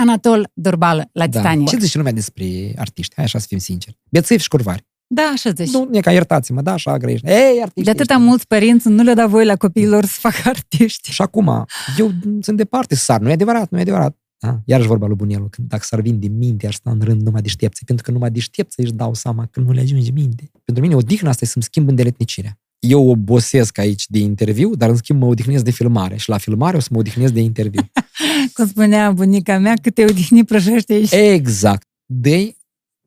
Anatol Durbal la Titania. Ce zice lumea despre artiști? Hai așa să fim sinceri. Bețivi și curvari. Da, așa zici. Nu, e ca iertați-mă, da, așa grești. Ei, artiști. De atâta ăștia. mulți părinți nu le da voi la copiilor să facă artiști. Și acum, eu sunt departe să sar. Nu e adevărat, nu e adevărat. Da? Iarăși vorba lui Bunelu, când dacă s-ar vin de minte, ar sta în rând numai deștepți. Pentru că numai deștepți își dau seama că nu le ajunge minte. Pentru mine, odihna asta e să-mi schimb îndeletnicirea. Eu obosesc aici de interviu, dar în schimb mă odihnesc de filmare. Și la filmare o să mă odihnesc de interviu. Cum spunea bunica mea, câte odihni prăjește aici. Exact. de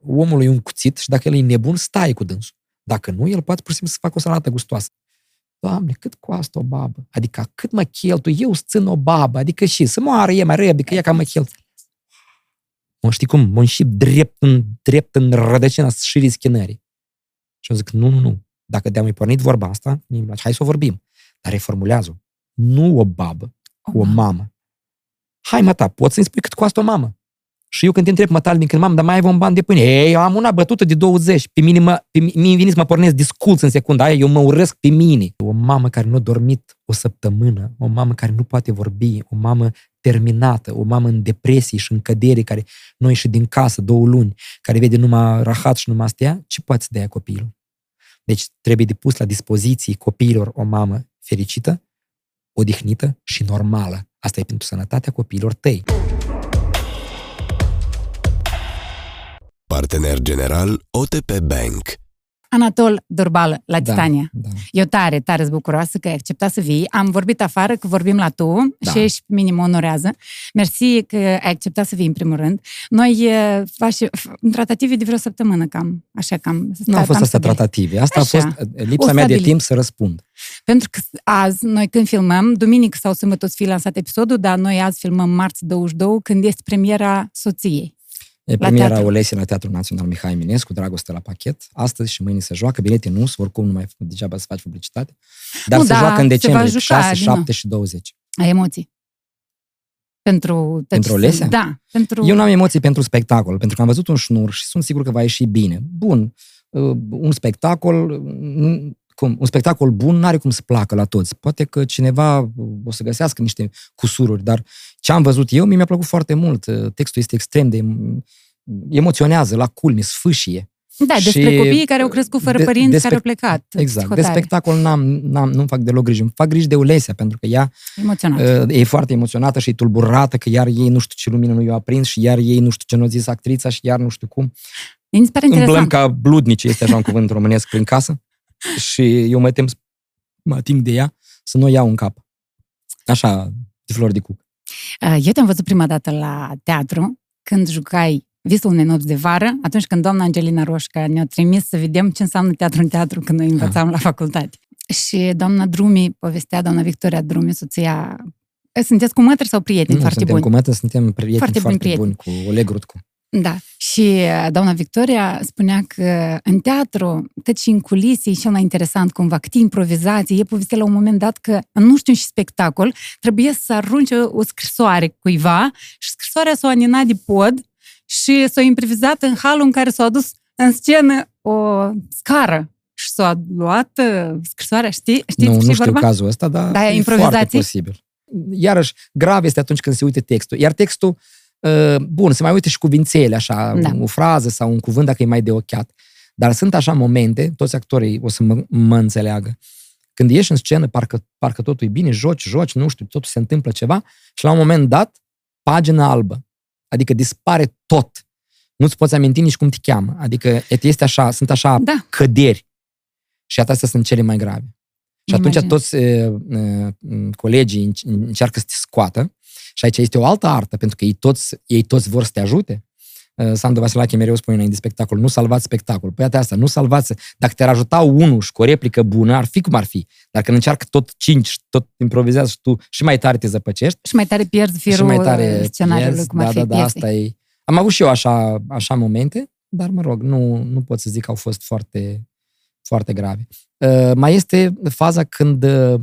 omului un cuțit și dacă el e nebun, stai cu dânsul. Dacă nu, el poate pur și simplu să facă o salată gustoasă. Doamne, cât costă o babă? Adică cât mă cheltui eu să țin o babă? Adică și să moară e mai repede, că ea ca mă cheltuie. Mă știi cum? Mă și drept în, drept în rădăcina șirii schinării. Și eu zic, nu, nu, nu. Dacă de-am mai pornit vorba asta, mi place, hai să o vorbim. Dar reformulează-o. Nu o babă, o, o mamă. Hai, mă, ta, poți să-mi spui cât costă o mamă? Și eu când te întreb mătalnic când mamă, dar mai ai un ban de pâine? Ei, eu am una bătută de 20. Pe mine, mă, pe mine vine să mă pornesc disculț în secunda aia, eu mă urăsc pe mine. O mamă care nu a dormit o săptămână, o mamă care nu poate vorbi, o mamă terminată, o mamă în depresie și în cădere, care nu ieși din casă două luni, care vede numai rahat și numai astea, ce poate să dea copilul? Deci trebuie de pus la dispoziție copiilor o mamă fericită, odihnită și normală. Asta e pentru sănătatea copiilor tăi. Partener general OTP Bank. Anatol Durbal la Titania. Da, da. Eu tare, tare sunt bucuroasă că ai acceptat să vii. Am vorbit afară, că vorbim la tu Da. și ești pe mine mă onorează. Mersi că ai acceptat să vii în primul rând. Noi eh, face, f- în tratative de vreo săptămână cam, așa cam. Nu au fost am astea stabilit. tratative. Asta Așa. a fost uh, O lipsa mea de stabilit. timp să răspund. Pentru că azi, noi când filmăm, duminică sau sâmbătă o să fie lansat episodul, dar noi azi filmăm marți 22, când este premiera soției. E La premiera teatru. Olesie la Teatrul Național Mihai Eminescu, Dragoste la pachet. Astăzi și mâine se joacă, bilete nu, sunt, oricum nu mai degeaba să faci publicitate. Dar Nu, se da, joacă în se va decembrie, juca, 6, din nou. 7 și 20. Ai emoții. Pentru, Pentru Olesia? Da. Pentru... Eu nu am emoții pentru spectacol, pentru că am văzut un șnur și sunt sigur că va ieși bine. Bun, uh, un spectacol, mm, cum, un spectacol bun nu are cum să placă la toți. Poate că cineva uh, o să găsească niște cusururi, dar ce am văzut eu, mie mi-a plăcut foarte mult. Uh, Textul este extrem de mm, emoționează, la culme, sfâșie. Da, despre Și- copiii care au crescut fără de- părinți, de care au spec- plecat. Exact. De psihotare. spectacol n-am, n-am, nu-mi fac deloc griji. Îmi fac griji de Ulesia, pentru că ea Emoționat. uh, e foarte emoționată și e tulburată, că iar ei nu știu ce lumină nu i-a aprins și iar ei nu știu ce nu a zis actrița și iar nu știu cum. Mi se pare Îmblăm interesant. ca bludnici, este așa un cuvânt românesc prin casă. Și eu mă tem să mă ating de ea, să nu o iau în cap. Așa, de flori de cuc. Uh, Eu te-am văzut prima dată la teatru, când jucai Visul unei nopți de vară, atunci când doamna Angelina Roșca ne-a trimis să vedem ce înseamnă teatru în teatru când noi învățam la facultate. Și doamna Drumi povestea, doamna Victoria Drumi, soția... Sunteți cu mătri sau prieteni Nu, foarte suntem buni? cu mătă, suntem prieteni Foarte foarte, buni foarte buni cu Oleg Rutcu. Da. Și uh, doamna Victoria spunea că în teatru, tot și în culise, e cel mai interesant cumva, câte improvizații. E povestea la un moment dat că în nu știu și spectacol trebuie să arunce o scrisoare cuiva și scrisoarea s-o anina de pod și s-o improvizat în halul în care s-a adus în scenă o scară și s-a luat uh, scrisoarea, știi? Știți nu, ce nu e știu vorba? cazul ăsta, dar Da, e improvizații? foarte posibil. Iarăși, grav este atunci când se uite textul. Iar textul, uh, bun, se mai uite și cuvințele, așa, Da. o frază sau un cuvânt dacă e mai de ochiat. Dar sunt așa momente, toți actorii o să mă, mă înțeleagă, când ieși în scenă, parcă, parcă totul e bine, joci, joci, nu știu, totul se întâmplă ceva și la un moment dat, pagina albă. Adică dispare tot. Nu-ți poți aminti nici cum te cheamă. Adică este așa, sunt așa Da. căderi. Și atât astea sunt cele mai grave. Și atunci Imagine. toți e, e, colegii înc- încearcă să te scoată și aici este o altă artă, pentru că ei toți, ei toți vor să te ajute. E, Sandu Vasilache mereu spune înainte de spectacol, nu salvați spectacol. Păi atât asta, nu salvați. Dacă te-ar ajuta unul și cu o replică bună, ar fi cum ar fi. Dar când încearcă tot cinci, și tot improvizează și tu și mai tare te zăpăcești, Și mai tare pierzi și firul mai tare uh, scenariului, pierzi. cum ar da, fi da, da, piesei. asta e. Am avut și eu așa, așa momente, dar mă rog, nu, nu pot să zic că au fost foarte, foarte grave. Uh, mai este faza când, uh, uh,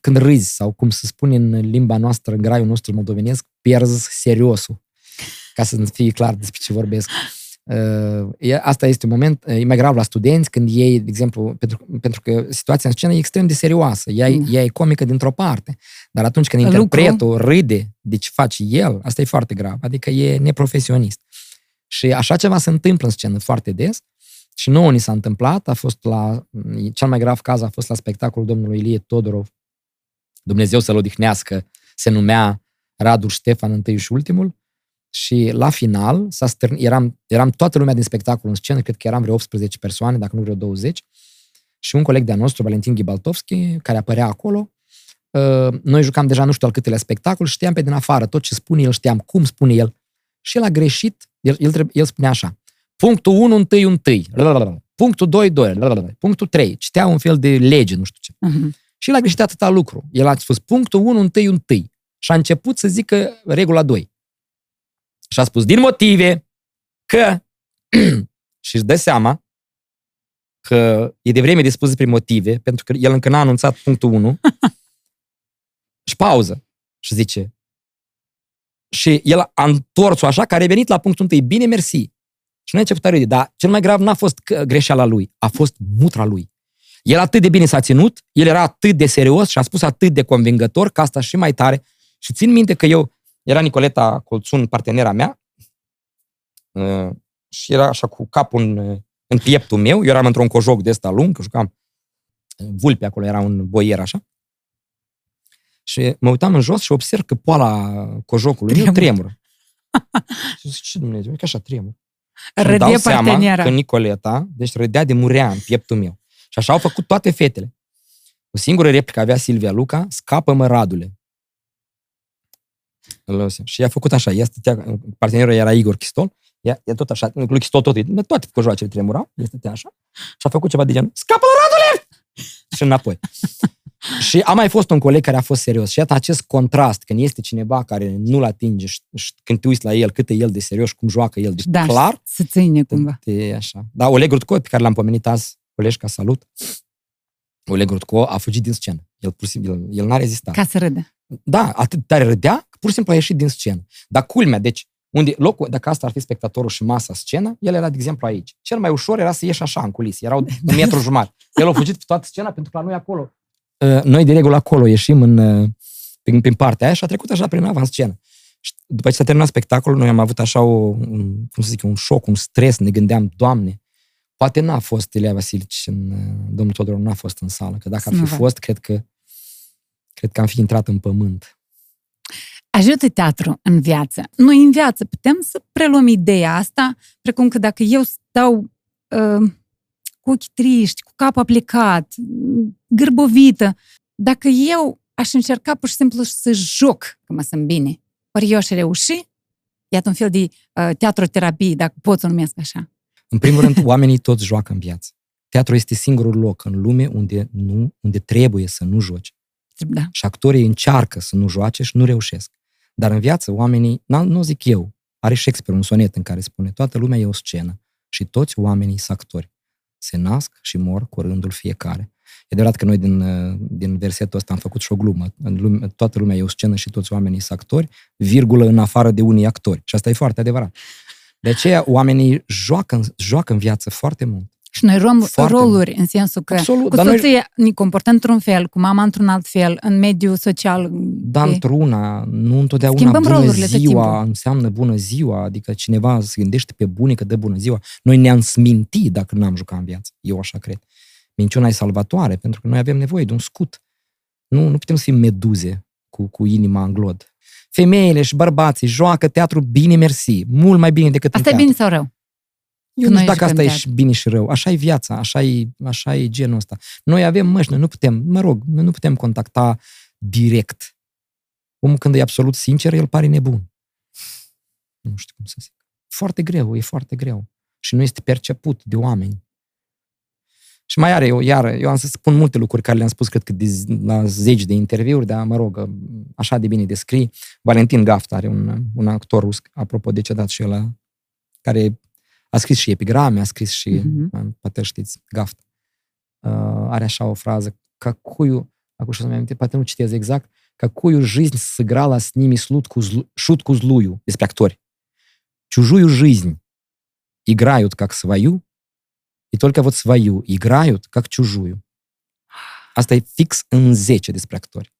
când râzi, sau cum se spune în limba noastră, în graiul nostru moldovenesc, pierzi seriosul. Ca să fie clar despre ce vorbesc. Uh, e- asta este un moment, uh, e mai grav la studenți când ei, de exemplu, pentru, pentru că situația în scenă e extrem de serioasă. Ea, Da. ea e comică dintr-o parte. Dar atunci când Lucru. interpretul râde de ce face el, asta e foarte grav. Adică e neprofesionist. Și așa ceva se întâmplă în scenă foarte des. Și nouă ni s-a întâmplat, a fost la, cel mai grav caz a fost la spectacolul domnului Ilie Todorov, Dumnezeu să-l odihnească, se numea Radu Ștefan întâi și ultimul, și la final s-a stârn, eram, eram toată lumea din spectacol în scenă, cred că eram vreo 18 persoane, dacă nu vreo 20, și un coleg de-a nostru, Valentin Ghibaltovski, care apărea acolo, uh, noi jucam deja nu știu al câtelea spectacol, știam pe din afară tot ce spune el, știam cum spune el. Și el a greșit, el, el, trebuie- el spunea așa, punctul 1, întâi, întâi, lalalala, punctul 2, 2, lalalala, punctul 3, citea un fel de lege, nu știu ce. Mhm. Și el a greșit atâta lucru. El a spus punctul 1, întâi, întâi. Și a început să zică regula 2. Și a spus, din motive că... și își dă seama că e de vreme de spus despre motive, pentru că el încă n-a anunțat punctul 1. și pauză. Și zice... Și el a întors-o așa, că a revenit la punctul 1. Bine, mersi. Și noi a început a râde, dar cel mai grav n-a fost că- greșeala lui, a fost mutra lui. El atât de bine s-a ținut, el era atât de serios și a spus atât de convingător că asta și mai tare. Și țin minte că eu, era Nicoleta Colțun, partenera mea, uh, și era așa cu capul în, uh, în pieptul meu, eu eram într-un cojoc de ăsta lung, că jucam uh, vulpe acolo, era un boier așa. Și mă uitam în jos și observ că poala cojocului meu Tremură. tremură. și zic, ce Dumnezeu, e că așa tremură. Și îmi Râdea dau seama partenera. că Nicoleta, deci râdea de murea în pieptul meu. Și așa au făcut toate fetele. O singură replică avea Silvia Luca, scapă-mă, Radule. Îl lăsăm. Și i-a făcut așa, ea stătea, partenerul era Igor Chistol, ea, ea tot așa, lui Chistol tot, toate cojoacele tremurau, ea stătea așa și a făcut ceva de genul, scapă Radule! și înapoi. Și a mai fost un coleg care a fost serios. Și iată acest contrast, când este cineva care nu-l atinge și, și când te uiți la el, cât e el de serios și cum joacă el de Da, clar, să ține cumva. E așa. Da, Oleg Rutko, pe care l-am pomenit azi, Oleșca, salut. Oleg Rutko a fugit din scenă. El, pur și simplu, el, el n-a rezistat. Ca să râde. Da, atât tare râdea, că pur și simplu a ieșit din scenă. Dar culmea, deci, unde locul, dacă asta ar fi spectatorul și masa scenă, el era, de exemplu, aici. Cel mai ușor era să ieși așa în culise. Erau un metru jumătate. El a fugit pe toată scena pentru că la noi acolo. Uh, Noi, de regulă, acolo ieșim în, uh, prin, prin partea aia și a trecut așa prin avanscenă. Și după ce s-a terminat spectacolul, noi am avut așa o, un, cum să zic, un șoc, un stres, ne gândeam, Doamne, poate n-a fost Ilia Vasilici în, uh, domnul Todorov n-a fost în sală, că dacă ar Nu fi va. fost, cred că cred că am fi intrat în pământ. Ajută teatru în viață. Noi în viață putem să preluăm ideea asta, precum că dacă eu stau uh, cu ochii triști, cu capul aplicat, gârbovită, dacă eu aș încerca pur și simplu să joc că mă sunt bine, ori eu aș reuși, iată un fel de uh, teatroterapie, dacă pot să o numesc așa. În primul rând, oamenii toți joacă în viață. Teatru este singurul loc în lume unde, nu, unde trebuie să nu joci. Da. Și actorii încearcă să nu joace și nu reușesc. Dar în viață, oamenii, n- nu zic eu, are Shakespeare un sonet în care spune toată lumea e o scenă și toți oamenii sunt actori. Se nasc și mor cu rândul fiecare. E adevărat că noi din, uh, din versetul ăsta am făcut și o glumă. În lume, toată lumea e o scenă și toți oamenii sunt actori, virgulă în afară de unii actori. Și asta e foarte adevărat. De aceea oamenii joacă, în- joacă în viață foarte mult. Și noi luăm Foarte roluri în sensul că Absolut, cu dar noi- soția ne comportăm într-un fel, cu mama într-un alt fel, în mediul social. Dar de- într-una, nu întotdeauna Schimbăm bună rolurile tot ziua timpul. înseamnă bună ziua, adică cineva se gândește pe bunică de bună ziua. Noi ne-am sminti dacă n-am jucat în viață. Eu așa cred. Minciuna e salvatoare, pentru că noi avem nevoie de un scut. Nu, nu putem să fim meduze cu, cu inima în glod. Femeile și bărbații joacă teatru bine mersi, mult mai bine decât Asta e în bine teatru. sau rău? Eu Că nu noi știu dacă jucăm asta e teatru. și bine și rău. Așa e viața, așa e, așa e genul ăsta. Noi avem măști, noi nu putem, mă rog, noi nu putem contacta direct. Omul când e absolut sincer, el pare nebun. Nu știu cum să zic. Foarte greu, e foarte greu. Și nu este perceput de oameni. Și mai are, eu, iar, eu am să spun multe lucruri care le-am spus, cred că de, z- la zeci de interviuri, dar, mă rog, așa de bine descrii. Valentin Gaft are un, un actor rus, apropo decedat și ăla, care a scris și epigrame, a scris și, Mhm. uh, poate știți, Gaft. Uh, are așa o frază, какую, acum și să-mi aminte, poate nu citez exact, какую жизнь сыграла с ними шутку, шутку злую, despre actori. Чужую жизнь играют как свою, и только вот свою играют как чужую. Asta e fix în 10 despre actori.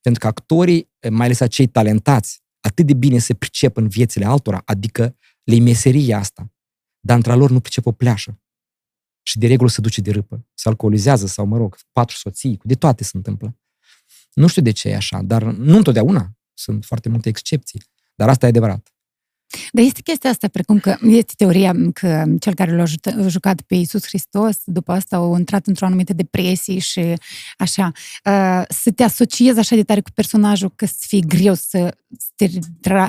Pentru că actorii, mai ales acei talentați, atât de bine se pricep în viețile altora, adică le meseria asta, dar între lor nu pricep o pleașă. Și de regulă se duce de râpă, se alcoolizează sau, mă rog, patru soții, de toate se întâmplă. Nu știu de ce e așa, dar nu întotdeauna. Sunt foarte multe excepții. Dar asta e adevărat. Dar este chestia asta, precum că este teoria că cel care l-a jucat pe Iisus Hristos, după asta au intrat într-o anumită depresie și așa, uh, să te asociezi așa de tare cu personajul că să fie greu să te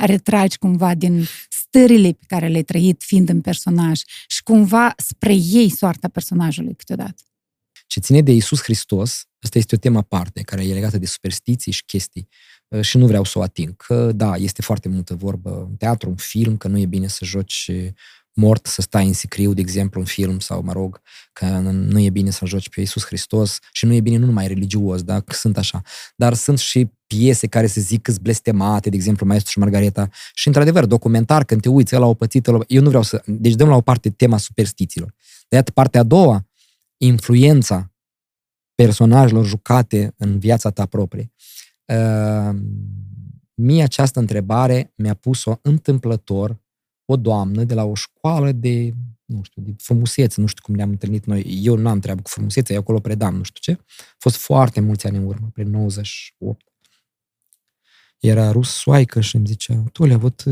retragi cumva din stările pe care le-ai trăit fiind în personaj și cumva spre ei soarta personajului câteodată. Ce ține de Iisus Hristos, asta este o temă aparte, care e legată de superstiții și chestii. Uh, și nu vreau să o ating. Că, da, este foarte multă vorbă în teatru, în film, că nu e bine să joci mort, să stai în sicriu, de exemplu, în film, sau, mă rog, că nu e bine să joci pe Iisus Hristos și nu e bine nu numai religios, da, că sunt așa. Dar sunt și piese care se zic că blestemate, de exemplu, Maestru și Margareta. Și, într-adevăr, documentar, când te uiți, ăla o pățit, ăla... eu nu vreau să... Deci dăm la o parte tema superstițiilor. De iată, partea a doua, influența personajelor jucate în viața ta proprie. Ehm, mie această întrebare mi-a pus-o întâmplător o doamnă de la o școală de, nu știu, de frumusețe, nu știu cum ne-am întâlnit noi. Eu nu am treabă cu frumusețe, eu acolo predam, nu știu ce. A fost foarte mulți ani în urmă, prin 98. Era rus soaică și îmi zicea, Tolia, вот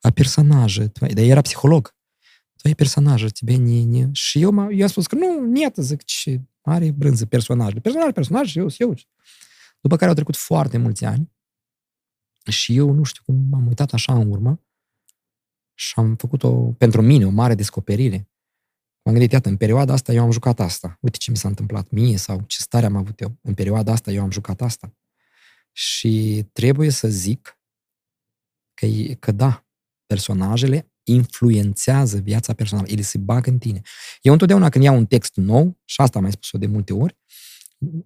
a personaje, dar era psiholog. Твои персонажи тебе не, не... Și eu, eu am spus că nu, нет, zic, ce are brânză personajele. Personaj, personaj, eu, eu. După care au trecut foarte mulți ani și eu nu știu cum m-am uitat așa în urmă și am făcut-o, pentru mine, o mare descoperire. M-am gândit, iată, în perioada asta eu am jucat asta. Uite ce mi s-a întâmplat mie sau ce stare am avut eu. În perioada asta eu am jucat asta. Și trebuie să zic că, că da, personajele influențează viața personală. Ele se bagă în tine. Eu întotdeauna când iau un text nou, și asta am mai spus-o de multe ori,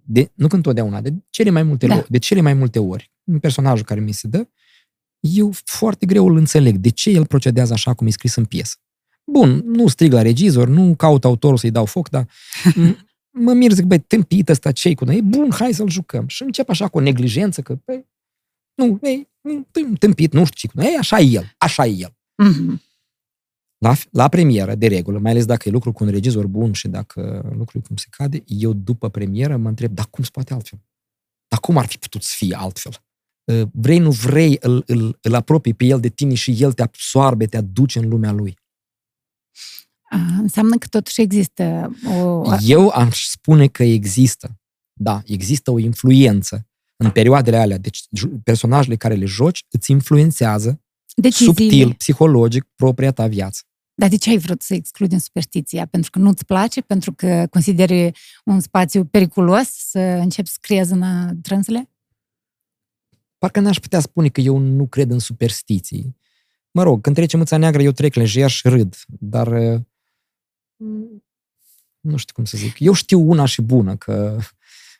de, nu când totdeauna, de cele mai multe, da. de cele mai multe ori, un personaj care mi se dă, eu foarte greu îl înțeleg de ce el procedează așa cum e scris în piesă. Bun, nu strig la regizor, nu caut autorul să-i dau foc, dar mă mir, zic, băi, tâmpit ăsta, ce cu noi? E bun, hai să-l jucăm. Și încep așa cu o neglijență, că, băi, nu, ei, tâmpit, nu știu ce cu noi, e, așa e el, așa e el. Mm-hmm. La, la premieră, de regulă, mai ales dacă e lucru cu un regizor bun și dacă lucrul cum se cade, eu după premieră mă întreb, dar cum se poate altfel? Dar cum ar fi putut să fie altfel? Ă, vrei, nu vrei, îl, îl, îl apropii pe el de tine și el te absoarbe, te aduce în lumea lui. A, înseamnă că totuși există o... Eu aș spune că există. Da, există o influență în perioadele alea. Deci personajele care le joci îți influențează Deciziile. subtil, psihologic, propria ta viață. Dar de ce ai vrut să excludem superstiția? Pentru că nu-ți place? Pentru că consideri un spațiu periculos să începi să creezi în trânsele? Parcă n-aș putea spune că eu nu cred în superstiții. Mă rog, când trece mâța neagră, eu trec lejer și râd. Dar mm, nu știu cum să zic. Eu știu una și bună, că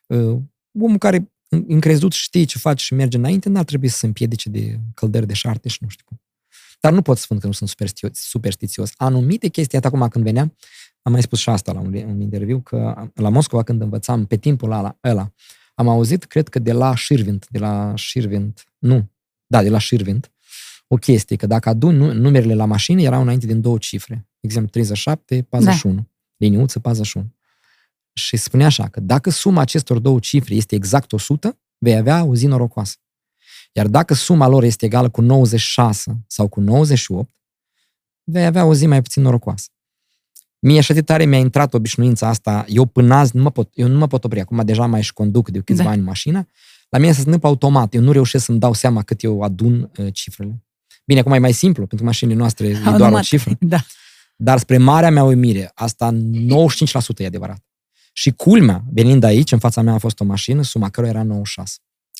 uh, omul care încrezut știe ce face și merge înainte, n-ar trebui să se împiedice de căldări de șarte și nu știu cum. Dar nu pot să spun că nu sunt superstițios. Anumite chestii, atât acum când veneam, am mai spus și asta la un, un interviu, că la Moscova când învățam pe timpul ăla, ăla, am auzit, cred că de la Șirvint, de la Șirvint, nu, da, de la Șirvint, o chestie, că dacă adun numerele la mașină, erau înainte din două cifre. De exemplu, 37, 41. Da. Liniuță, 41 și spune așa că dacă suma acestor două cifre este exact 100, vei avea o zi norocoasă. Iar dacă suma lor este egală cu 96 sau cu 98, vei avea o zi mai puțin norocoasă. Mie așa de tare mi-a intrat obișnuința asta, eu până azi nu mă pot, eu nu mă pot opri, acum deja mai și conduc de câțiva da. ani mașina, la mine se întâmplă automat, eu nu reușesc să-mi dau seama cât eu adun uh, cifrele. Bine, acum e mai simplu, pentru că mașinile noastre e doar o cifră. Da. Dar spre marea mea uimire, asta 95% e adevărat. Și culmea, venind aici, în fața mea a fost o mașină, suma căruia era 96.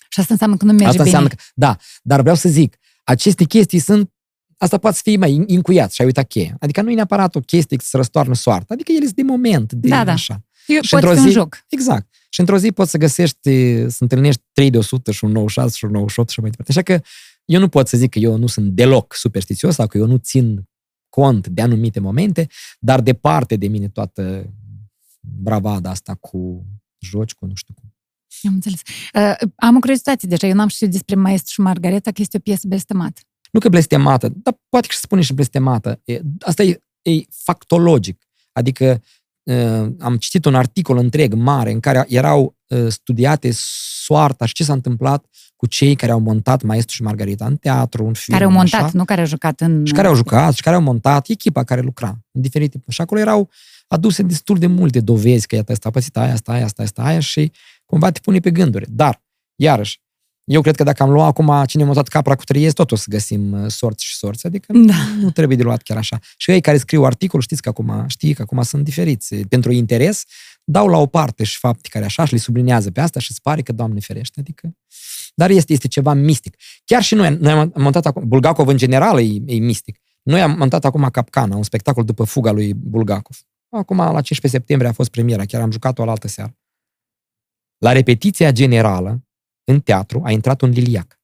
Și asta înseamnă că nu merge asta bine. Înseamnă că, da, dar vreau să zic, aceste chestii sunt asta poate fi mai incuiat și ai uitat cheia. Adică nu e neapărat o chestie să răstoarnă soarta, adică ele sunt de moment, de da, da. așa. Eu și într-o zi, un joc. Exact. Și într-o zi poți să găsești, să întâlnești 3 de 100 și un 96 și un 98 și mai departe. Așa că eu nu pot să zic că eu nu sunt deloc superstițios sau că eu nu țin cont de anumite momente, dar departe de mine toată bravada asta cu joci, cu nu știu cum. Am înțeles. Uh, am o curiozitate deja. Eu n-am știut despre Maestru și Margareta că este o piesă blestemată. Nu că blestemată, dar poate că se spune și blestemată. E, asta e, e factologic. Adică uh, am citit un articol întreg, mare, în care erau uh, studiate soarta și ce s-a întâmplat cu cei care au montat Maestru și Margarita în teatru, în film. Care au montat, așa, nu care au jucat în... și care au jucat și care au montat, echipa care lucra în diferite. Și acolo erau aduse destul de multe dovezi că iată, asta a pățit aia, asta, aia, asta, asta, aia și cumva te pune pe gânduri. Dar, iarăși, eu cred că dacă am luat acum cine a montat capra cu trăiesc, tot o să găsim uh, sorți și sorți, adică Da. nu trebuie de luat chiar așa. Și ei care scriu articol, știți că acum, știi că acum sunt diferiți. Pentru interes, dau la o parte și fapte care așa și le sublinează pe asta și îți pare că, Doamne ferește, adică... Dar este, este ceva mistic. Chiar și noi, noi am montat acum, Bulgakov în general e, e mistic. Noi am montat acum Capcana, un spectacol după fuga lui Bulgakov. Acum, la 15 septembrie a fost premiera, chiar am jucat-o la altă seară. La repetiția generală, în teatru, a intrat un liliac.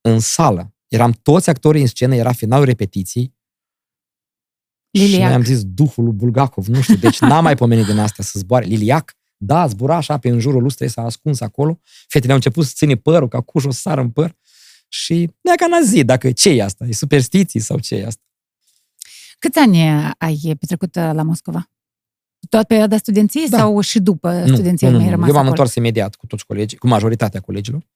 În sală, eram toți actorii în scenă, era finalul repetiției, și Liliac. noi am zis Duhul lui Bulgakov, nu știu, deci n-am mai pomenit din asta să zboare. Liliac, da, zbura așa pe în jurul lustrei, s-a ascuns acolo, fetele au început să ține părul, ca cușul să sară în păr și ne ca n-a zi, dacă ce e asta, e superstiții sau ce e asta. Câți ani ai petrecut uh, la Moscova? Toată perioada studenției Da. sau și după Nu, studenție nu, ai nu, mai nu. rămas Eu m-am acolo? întors imediat cu toți colegii, cu majoritatea colegilor,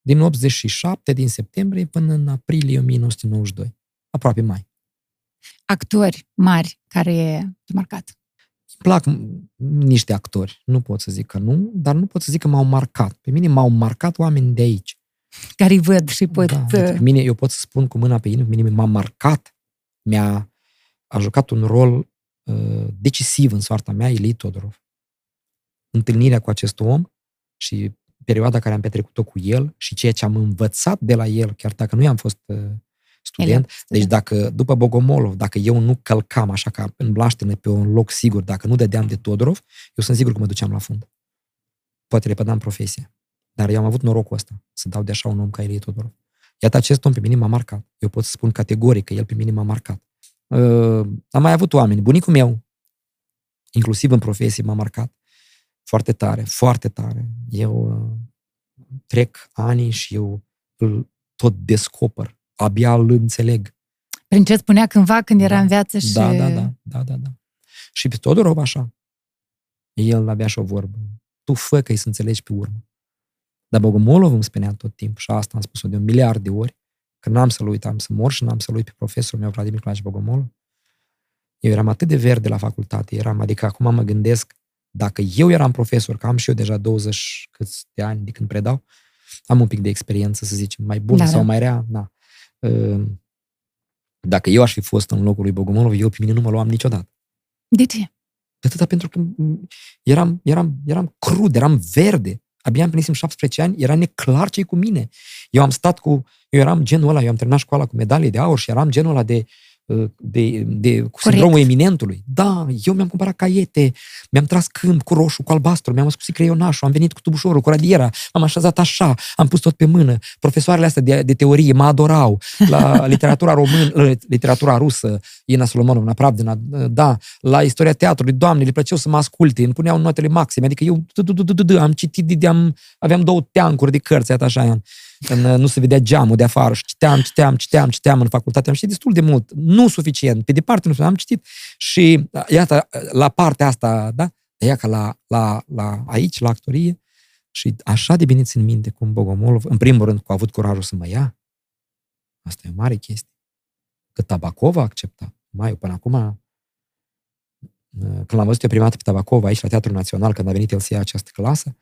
din 87, din septembrie până în aprilie 1992, aproape mai. Actori mari care te-au marcat. Îmi plac m- niște actori, nu pot să zic că nu, dar nu pot să zic că m-au marcat. Pe mine m-au marcat oameni de aici. Care îi văd și pot... Da, uh, uite, pe mine, eu pot să spun cu mâna pe inimă, pe mine m-a marcat, mi-a a jucat un rol uh, decisiv în soarta mea, Ilie Todorov. Întâlnirea cu acest om și perioada care am petrecut-o cu el și ceea ce am învățat de la el, chiar dacă nu i-am fost uh, student. Elev, Deci student. dacă, după Bogomolov, dacă eu nu călcam așa ca în blaștenă pe un loc sigur, dacă nu dădeam de Todorov, eu sunt sigur că mă duceam la fund. Poate repădam profesia. Dar eu am avut norocul ăsta, să dau de așa un om ca Ilie Todorov. Iată, acest om pe mine m-a marcat. Eu pot să spun categoric că el pe mine m-a marcat. Uh, am mai avut oameni. Bunicul meu, inclusiv în profesie, m-a marcat foarte tare, foarte tare. Eu uh, trec ani și eu îl tot descoper. Abia îl înțeleg. Prin ce spunea cândva când era Da. în viață și... Da, da, da, da, da, da. Și pe Todorov așa. El avea și o vorbă. Tu fă că să înțelegi pe urmă. Dar Bogomolov îmi spunea tot timpul, și asta am spus-o de un miliard de ori, că n-am să-l uit, am să mor și n-am să-l uit pe profesorul meu, Vladimir Claș Bogomolov. Eu eram atât de verde la facultate, eram, adică acum mă gândesc, dacă eu eram profesor, că am și eu deja 20 câți de ani de când predau, am un pic de experiență, să zicem, mai bună Da, sau da. mai rea, na. Uh, Dacă eu aș fi fost în locul lui Bogomolov, eu pe mine nu mă luam niciodată. De ce? Atâta pentru că m, eram, eram, eram crud, eram verde. Abia împlinisem 17 ani, era neclar ce cu mine. Eu am stat cu, eu eram genul ăla, eu am terminat școala cu medalie de aur și eram genul ăla de, uh, de, de cu Corect. sindromul eminentului. Da, eu mi-am cumpărat caiete, mi-am tras câmp cu roșu, cu albastru, mi-am ascuțit creionașul, am venit cu tubușorul, cu radiera, am așezat așa, am pus tot pe mână. Profesoarele astea de, de teorie mă adorau. La literatura română, literatura rusă, Ina Solomonovna, Pravdina, da, la istoria teatrului, doamne, le plăceau să mă asculte, îmi puneau notele maxime, adică eu d- d- d- d- d- am citit, am, aveam două teancuri de cărți, iată așa, în, în, nu se vedea geamul de afară și citeam, citeam, citeam, citeam în facultate, am citit destul de mult, nu suficient, pe departe nu am citit și iată, la partea asta, da, ea ca la, la, la, aici, la actorie, și așa de bine țin minte cum Bogomolov, în primul rând, că a avut curajul să mă ia. Asta e o mare chestie. Că Tabacova a acceptat. Mai, eu până acum, când l-am văzut eu prima dată pe Tabacova aici la Teatrul Național, când a venit el să ia această clasă,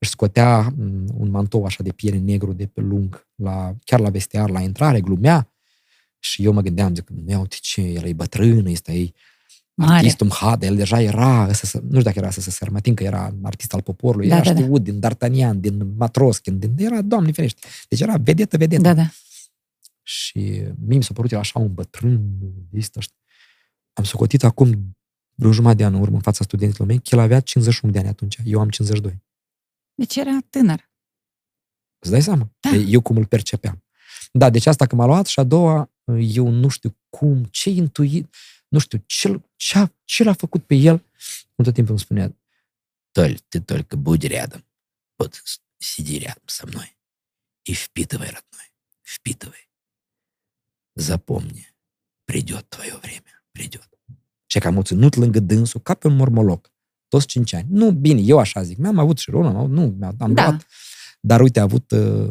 își scotea mm, un mantou așa de piele negru de pe lung, la, chiar la vestiar, la intrare, glumea. Și eu mă gândeam, zic, nu uite ce, el e bătrân, este ei Mare. artistul Mhada, el deja era, SSS, nu știu dacă era SSSR, mă tin că era artist al poporului, Da, era da, da. știut din D'Artagnan, din Matroskin, din, era, doamne ferește, deci era vedetă, vedetă. Da, da. Și mie mi s-a părut el așa un bătrân, ăsta, știi. am socotit acum vreo jumătate de an în urmă în fața studenților mei, că el avea 51 de ani atunci, eu am 52. Deci era tânăr. Îți dai seama? Da. Eu cum îl percepeam. Da, deci asta că m-a luat și a doua, eu nu știu cum, ce intuit, nu știu, ce, ce, ce l-a făcut pe el. Tot timpul îmi spunea, Толь, ты только будь рядом. Вот сиди рядом со мной и впитывай, родной, впитывай. Запомни, придет твое время, придет. Și că am ținut lângă dânsul ca pe un mormoloc. Toți cinci ani. Nu, bine, eu așa zic. Mi-am avut și rolul, nu, am da. luat. Dar uite, a avut uh,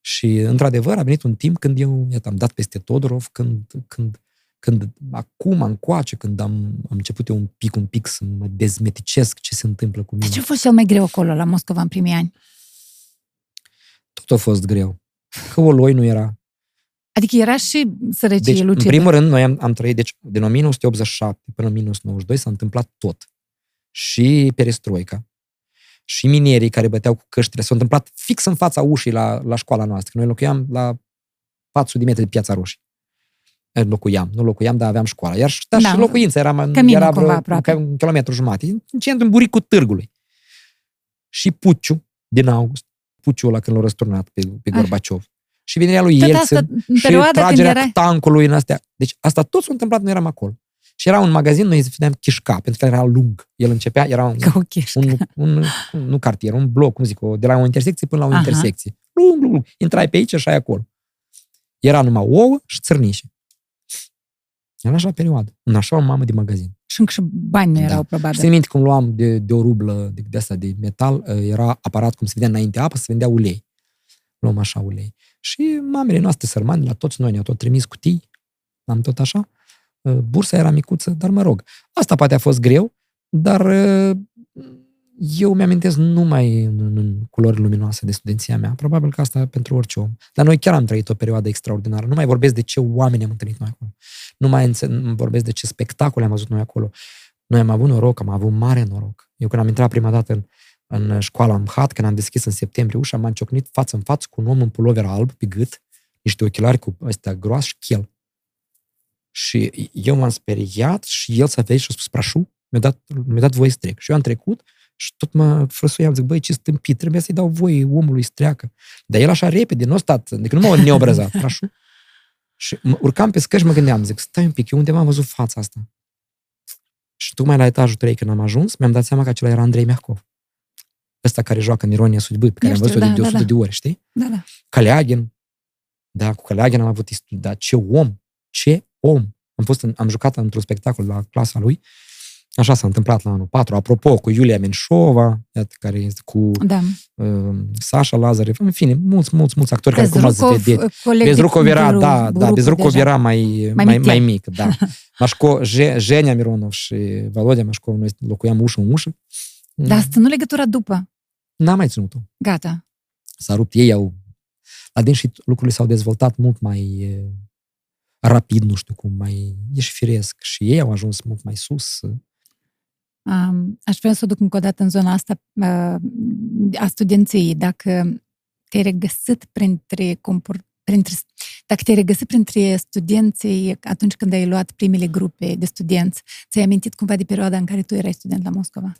și, într-adevăr, a venit un timp când eu, iată, am dat peste Todorov, când, când, când acum, încoace, când am, am început eu un pic, un pic să mă dezmeticesc ce se întâmplă cu mine. Ce a fost cel mai greu acolo, la Moscova, în primii ani? Tot a fost greu. Că Oloi nu era. Adică era și sărăcie deci, lucidă. În primul rând, noi am, am trăit, deci din 1987 până în 1992 s-a întâmplat tot. Și perestroica, și minerii care băteau cu căștile. S-a întâmplat fix în fața ușii la, la școala noastră. Noi locuiam la 400 de metri de Piața Roșie. Locuiam, nu locuiam, dar aveam școala. Iar da, și locuința era, Căminul, era vreo aproape. un kilometru jumate. În centru, în buricul târgului. Și Puciu, din august, Puciu ăla când l-a răsturnat pe, pe ah. Gorbaciov. Și venirea lui Yeltsin și tragerea era... tancului în astea. Deci asta tot s-a întâmplat, noi eram acolo. Și era un magazin, noi vedeam Chișca, pentru că era lung. El începea, era un, un, un, un, nu cartier, un bloc, cum zic, de la o intersecție până la o Aha. intersecție. Lung, lung, lung. Intrai pe aici și ai acolo. Era numai ouă și țărnișe. În așa perioadă. În așa o mamă de magazin. Și încă și bani nu da. erau, probabil. Țin minte cum luam de, de o rublă de, de asta de metal, era aparat cum se vedea înainte apă, se vendea ulei. Luăm așa ulei. Și mamele noastre sărmane, la toți noi ne-au tot trimis cutii, am tot așa. Uh, bursa era micuță, dar mă rog. Asta poate a fost greu, dar uh, eu mi-amintesc numai în, în culori luminoase de studenția mea. Probabil că asta pentru orice om. Dar noi chiar am trăit o perioadă extraordinară. Nu mai vorbesc de ce oameni am întâlnit noi acolo. Nu mai vorbesc de ce spectacole am văzut noi acolo. Noi am avut noroc, am avut mare noroc. Eu când am intrat prima dată în, în școala MHAT, când am deschis în septembrie ușa, m-am ciocnit față în față cu un om în pulover alb pe gât, niște ochelari cu ăstea groase și chel. Și eu m-am speriat și el s-a venit și a spus, prașu, mi-a dat, mi-a dat voie să trec. Și eu am trecut și tot mă frăsuiam, zic, băi, ce stâmpit, trebuie să-i dau voie omului să treacă. Dar el așa repede, nu a stat, adică nu m-a neobrăzat, prașu. Și mă, urcam pe scări și mă gândeam, zic, stai un pic, eu undeva am văzut fața asta. Și tocmai la etajul 3 când am ajuns, mi-am dat seama că acela era Andrei Miahcov. Ăsta care joacă în Ironia Sudbâi, pe care am văzut-o da, de, de 100 da, da. de ori, știi? Da, da. Caleagin. Da, cu Caleagin am avut istorie. Dar ce om! Ce om! Am, fost în, am jucat într-un spectacol la clasa lui. Așa s-a întâmplat la anul 4. Apropo, cu Iulia Menșova, iată, care este cu da. uh, Sasha Lazarev, în fine, mulți, mulți, mulți actori Bezrukov, care cum ați vedea. Bezrukov era, da, da, Bezrukov era mai, mai, mai, mai mic, da. Mașco, Jenia Mironov și Valodia Mașcov, noi locuiam ușă în ușă. Dar asta nu legătura după. N-am mai ținut-o. Gata. S-a rupt ei, au... La din și lucrurile s-au dezvoltat mult mai rapid, nu știu cum, mai ești firesc. Și ei au ajuns mult mai sus. Um, aș vrea să o duc încă o dată în zona asta uh, a studenției. Dacă te-ai regăsit printre, compor- printre dacă te-ai regăsit printre studenții atunci când ai luat primele grupe de studenți, ți-ai amintit cumva de perioada în care tu erai student la Moscova?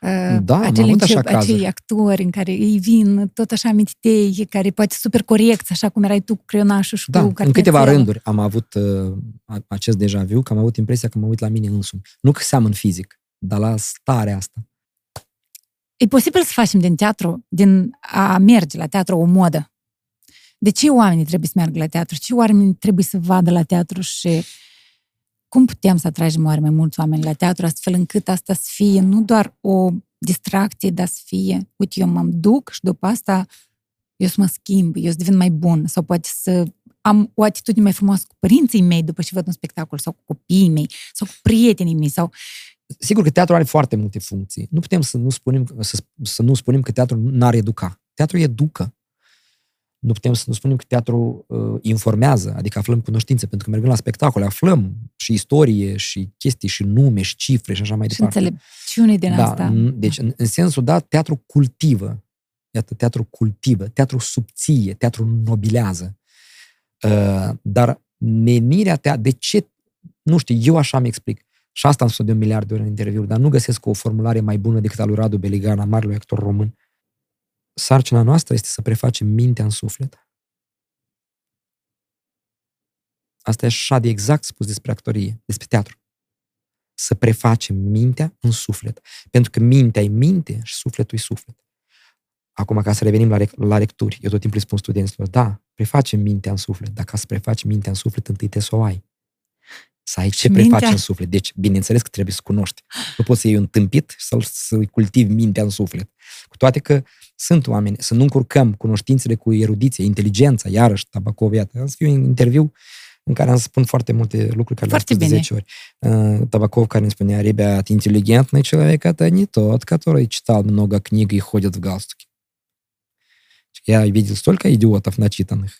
Uh, da, acele am așa acei actori în care îi vin tot așa amintitei, care poate super corect, așa cum erai tu cu creionașul și da, cu în câteva rânduri am avut uh, acest deja viu, că am avut impresia că mă uit la mine însumi. Nu că seamăn fizic, dar la starea asta. E posibil să facem din teatru, din a merge la teatru o modă. De ce oamenii trebuie să meargă la teatru? Ce oamenii trebuie să vadă la teatru și cum putem să atragem oare mai mulți oameni la teatru, astfel încât asta să fie nu doar o distracție, dar să fie, uite, eu mă duc și după asta eu să mă schimb, eu să devin mai bun, sau poate să am o atitudine mai frumoasă cu părinții mei după ce văd un spectacol, sau cu copiii mei, sau cu prietenii mei, sau... Sigur că teatrul are foarte multe funcții. Nu putem să nu spunem, să, să nu spunem că teatrul n-ar educa. Teatrul educă nu putem să nu spunem că teatru uh, informează, adică aflăm cunoștințe, pentru că mergând la spectacole aflăm și istorie, și chestii, și nume, și cifre, și așa mai și departe. Și înțelepciune din da, asta. Deci, în, în sensul dat, teatru cultivă. Iată, teatru cultivă, teatru subție, teatru nobilează. Uh, dar menirea te de ce, nu știu, eu așa mi explic. Și asta am spus de un miliard de ori în interviuri, dar nu găsesc o formulare mai bună decât a lui Radu Beligana, marelui actor român, sarcina noastră este să prefacem mintea în suflet. asta e așa de exact spus despre actorie, despre teatru. Să prefacem mintea în suflet. Pentru că mintea e minte și sufletul e suflet. Acum, ca să revenim la, la lecturi, eu tot timpul îi spun studenților, da, prefacem mintea în suflet, dar ca să prefaci mintea în suflet, întâi te să o ai Să ai ce mintea... prefaci în suflet. Deci, bineînțeles că trebuie să cunoști. Nu poți să iei un tâmpit sau să-i cultivi mintea în suflet. Cu toate că sunt oameni, să nu încurcăm cunoștințele cu erudiție, inteligența, iarăși, Tabacov, iată. Am să fiu un interviu în care am să spun foarte multe lucruri care le-am spus de 10 ori. Uh, Табаков, care îmi spunea, ребят, интеллигентный человек – это не тот, который читал много книг и ходит в галстуке. Я видел столько идиотов начитанных.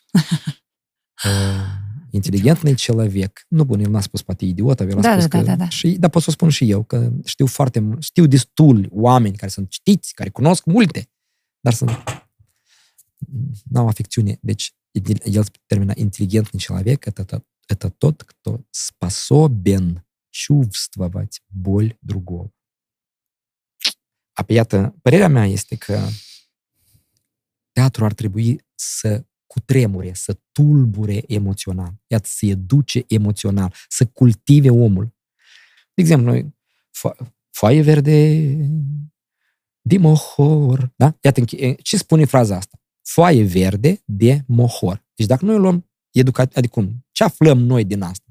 Inteligentный человек. Nu bun, el n-a spus poate idiot, el a da, spus da, că... Da, da. Și, dar pot să o spun și eu, că știu foarte mult, știu destul oameni care sunt știți, care cunosc multe, dar sunt... N-au afecțiune. Deci, el termina интеллигентный человек это, это тот, кто способен чувствовать боль другого. Apoi, iată, părerea mea este că teatru ar trebui să cutremure, să tulbure emoțional, iată, să educe emoțional, să cultive omul. De exemplu, noi, fo- foaie verde, de mohor, da? Iată, ce spune fraza asta? Foaie verde de mohor. Deci dacă noi luăm educație, adică cum? Ce aflăm noi din asta?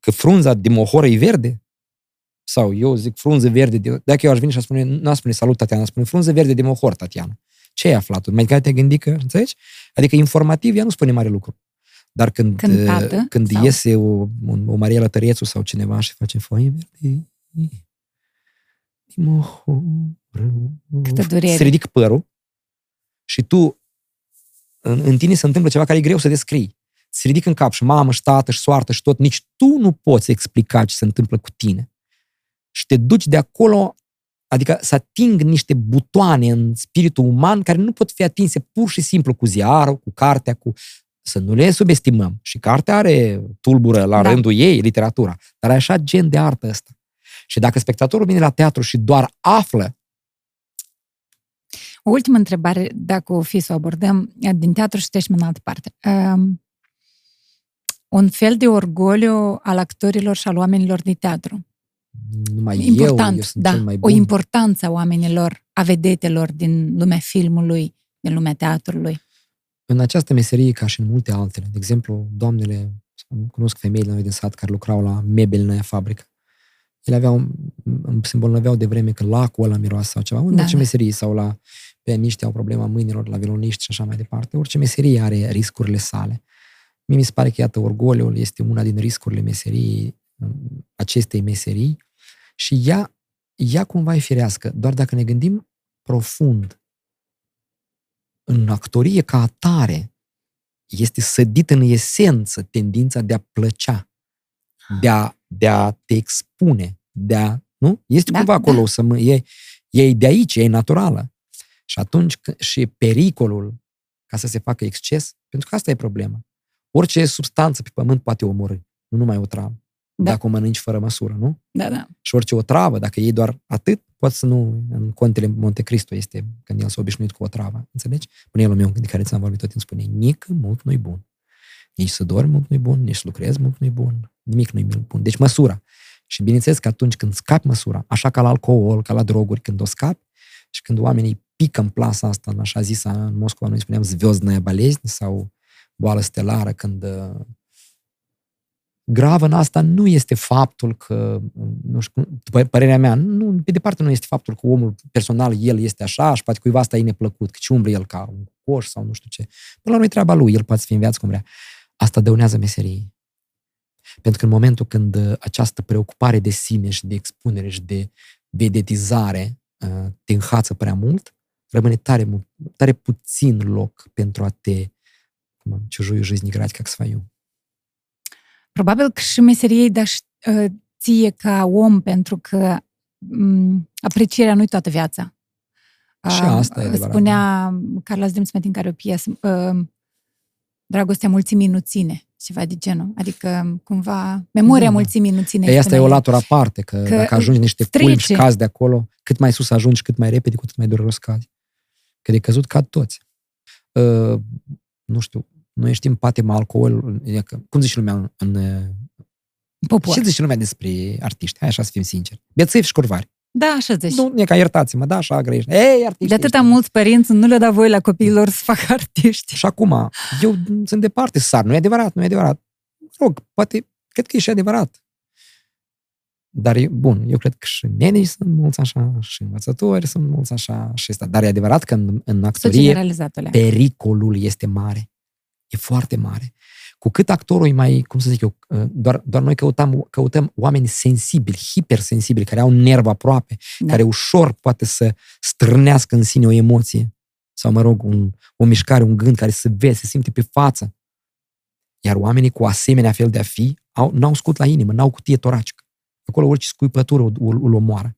Că frunza de mohor e verde? Sau eu zic frunză verde de... Dacă eu aș veni și aș spune, nu aș spune salut Tatiana, aș spune frunză verde de mohor, Tatiana. Ce ai aflat? Mai degrabă te-ai gândit că, înțelegi? Adică informativ ea nu spune mare lucru. Dar când, când, tată, când sau... iese o, o Mariela Tărețu sau cineva și face foaie verde, Câtă durere. se ridică părul și tu, în, în tine se întâmplă ceva care e greu să descrii. Se ridică în cap și mamă, și tată, și soartă, și tot. Nici tu nu poți explica ce se întâmplă cu tine. Și te duci de acolo Adică să ating niște butoane în spiritul uman care nu pot fi atinse pur și simplu cu ziarul, cu cartea, cu... Să nu le subestimăm. Și cartea are tulbură la da. rândul ei, literatura. Dar e așa gen de artă ăsta. Și dacă spectatorul vine la teatru și doar află o ultimă întrebare, dacă o fi să o abordăm din teatru și trecem în altă parte. Um, un fel de orgoliu al actorilor și al oamenilor de teatru numai Important, eu, eu sunt da, cel mai bun. o importanță a oamenilor, a vedetelor din lumea filmului, din lumea teatrului. În această meserie, ca și în multe altele, de exemplu, doamnele, cunosc femeile noi din sat care lucrau la mebel în aia fabrică. Ele aveau, se îmbolnăveau de vreme că lacul ăla miroase sau ceva, în da, orice da. meserie sau la pianiști au problema mâinilor, la violoniști și așa mai departe. Orice meserie are riscurile sale. Mie mi se pare că, iată, orgoliul este una din riscurile meseriei, acestei meserii, și ea, ea cumva e firească, doar dacă ne gândim profund în actorie ca atare, este sădit în esență tendința de a plăcea, de a, de a te expune, de a, nu? Este da, cumva acolo, da. să mă, e, e de aici, e naturală. Și atunci, și pericolul ca să se facă exces, pentru că asta e problema. Orice substanță pe pământ poate omorâ, nu numai o travă da. dacă o mănânci fără măsură, nu? Da, da. Și orice o travă, dacă iei doar atât, poate să nu, în contele Monte Cristo este când el s-a obișnuit cu o travă, înțelegi? Bunelul meu, de care ți-am vorbit tot timpul, spune, nică, mult nu-i bun. Nici să dormi mult nu-i bun, nici să lucrezi mult nu-i bun, nimic nu-i bun. Deci măsura. Și bineînțeles că atunci când scapi măsura, așa ca la alcool, ca la droguri, când o scapi și când oamenii pică în plasa asta, în așa zisă, în Moscova noi spuneam zvezdnă balezni sau boală stelară, când grav în asta nu este faptul că, nu știu, după părerea mea, nu, pe departe nu este faptul că omul personal, el este așa și poate cuiva asta e neplăcut, că ce umblă el ca un coș sau nu știu ce. Până la urmă e treaba lui, el poate să fie în viață cum vrea. Asta dăunează meseriei. Pentru că în momentul când uh, această preocupare de sine și de expunere și de vedetizare uh, te înhață prea mult, rămâne tare, tare puțin loc pentru a te чужую жизнь играть как свою. Probabil că și meseriei, dar ă, ție ca om, pentru că aprecierea nu-i toată viața. Și asta e adevărat. Spunea Carlos Dreamsmet în care o piesă, ă, dragostea mulțimii nu ține, ceva de genul. Adică, cumva, memoria da. mulțimii nu ține. Ei, asta e o latură aparte, că, că dacă ajungi niște culmi și cazi de acolo, cât mai sus ajungi, cât mai repede, cu atât mai dureros cazi. Că de căzut cad toți. Uh, nu știu, Noi știm patima alcool, adică, cum zice lumea în, în Popor. ce zice lumea despre artiști? Hai așa să fim sinceri. Bețivi și curvari. Da, așa zici. Nu, e ca iertați-mă, da, așa greșit. Ei, artiști. de atâta mulți părinți nu le da voi la copiilor să facă artiști. Și acum, eu sunt departe să sar. Nu e adevărat, nu e adevărat. Rog, poate, cred că e și adevărat. Dar, e, bun, eu cred că și medici sunt mulți așa, și învățători sunt mulți așa, și asta. Dar e adevărat că în, în Să actorie generalizat alea. pericolul este mare. E foarte mare. Cu cât actorul e mai, cum să zic eu, doar, doar noi căutăm, căutăm oameni sensibili, hipersensibili, care au un nerv aproape, Da. care ușor poate să strânească în sine o emoție sau, mă rog, un, o mișcare, un gând care se vede, se simte pe față. Iar oamenii cu asemenea fel de a fi au, n-au scut la inimă, n-au cutie toracică. Acolo orice scuipătură îl, îl, îl omoară.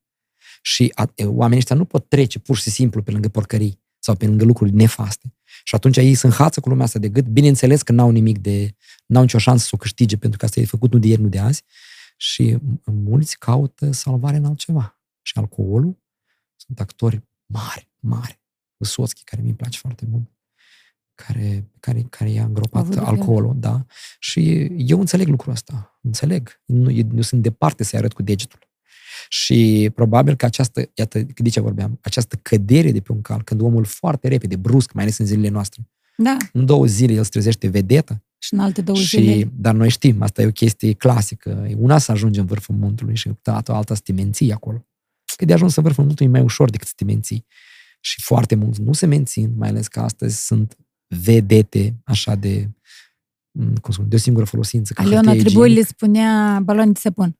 Și a, e, oamenii ăștia nu pot trece pur și simplu pe lângă porcării sau pe lângă lucruri nefaste. Și atunci ei se înhață cu lumea asta de gât, bineînțeles că n-au nimic de, n-au nicio șansă să o câștige, pentru că asta e făcut nu de ieri, nu de azi. Și m- mulți caută salvare în altceva. Și alcoolul, sunt actori mari, mari. Vysotski, care mi-i place foarte mult, care, care, care i-a Au îngropat avut alcoolul, da. Și eu înțeleg lucrul ăsta, înțeleg. Nu, eu sunt departe să-i arăt cu degetul. Și probabil că această, iată, de ce vorbeam, această cădere de pe un cal, când omul foarte repede, brusc, mai ales în zilele noastre, Da, în două zile el se trezește vedetă, și în alte două și, zile. dar noi știm, asta e o chestie clasică. E una să ajungi în vârful muntului și alta, alta să te menții acolo. Că de ajuns în vârful muntului e mai ușor decât să te menții. Și foarte mulți nu se mențin, mai ales că astăzi sunt vedete așa de, m, cum spun, de o singură folosință. ca Aliona hârtie Triboi igienică. le spunea baloane de săpun.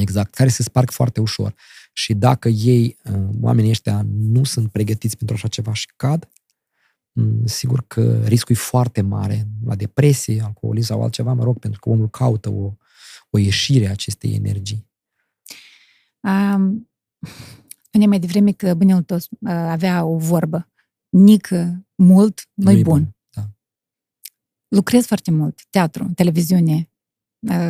Exact, care se sparg foarte ușor. Și dacă ei, uh, oamenii ăștia, nu sunt pregătiți pentru așa ceva și cad, m, sigur că riscul e foarte mare la depresie, alcoolism sau altceva, mă rog, pentru că omul caută o, o ieșire a acestei energii. Um, Spune mai devreme că bunelul tău uh, avea o vorbă. Nică mult, nu Nu-i bun. Da. Lucrez foarte mult. Teatru, televiziune, uh,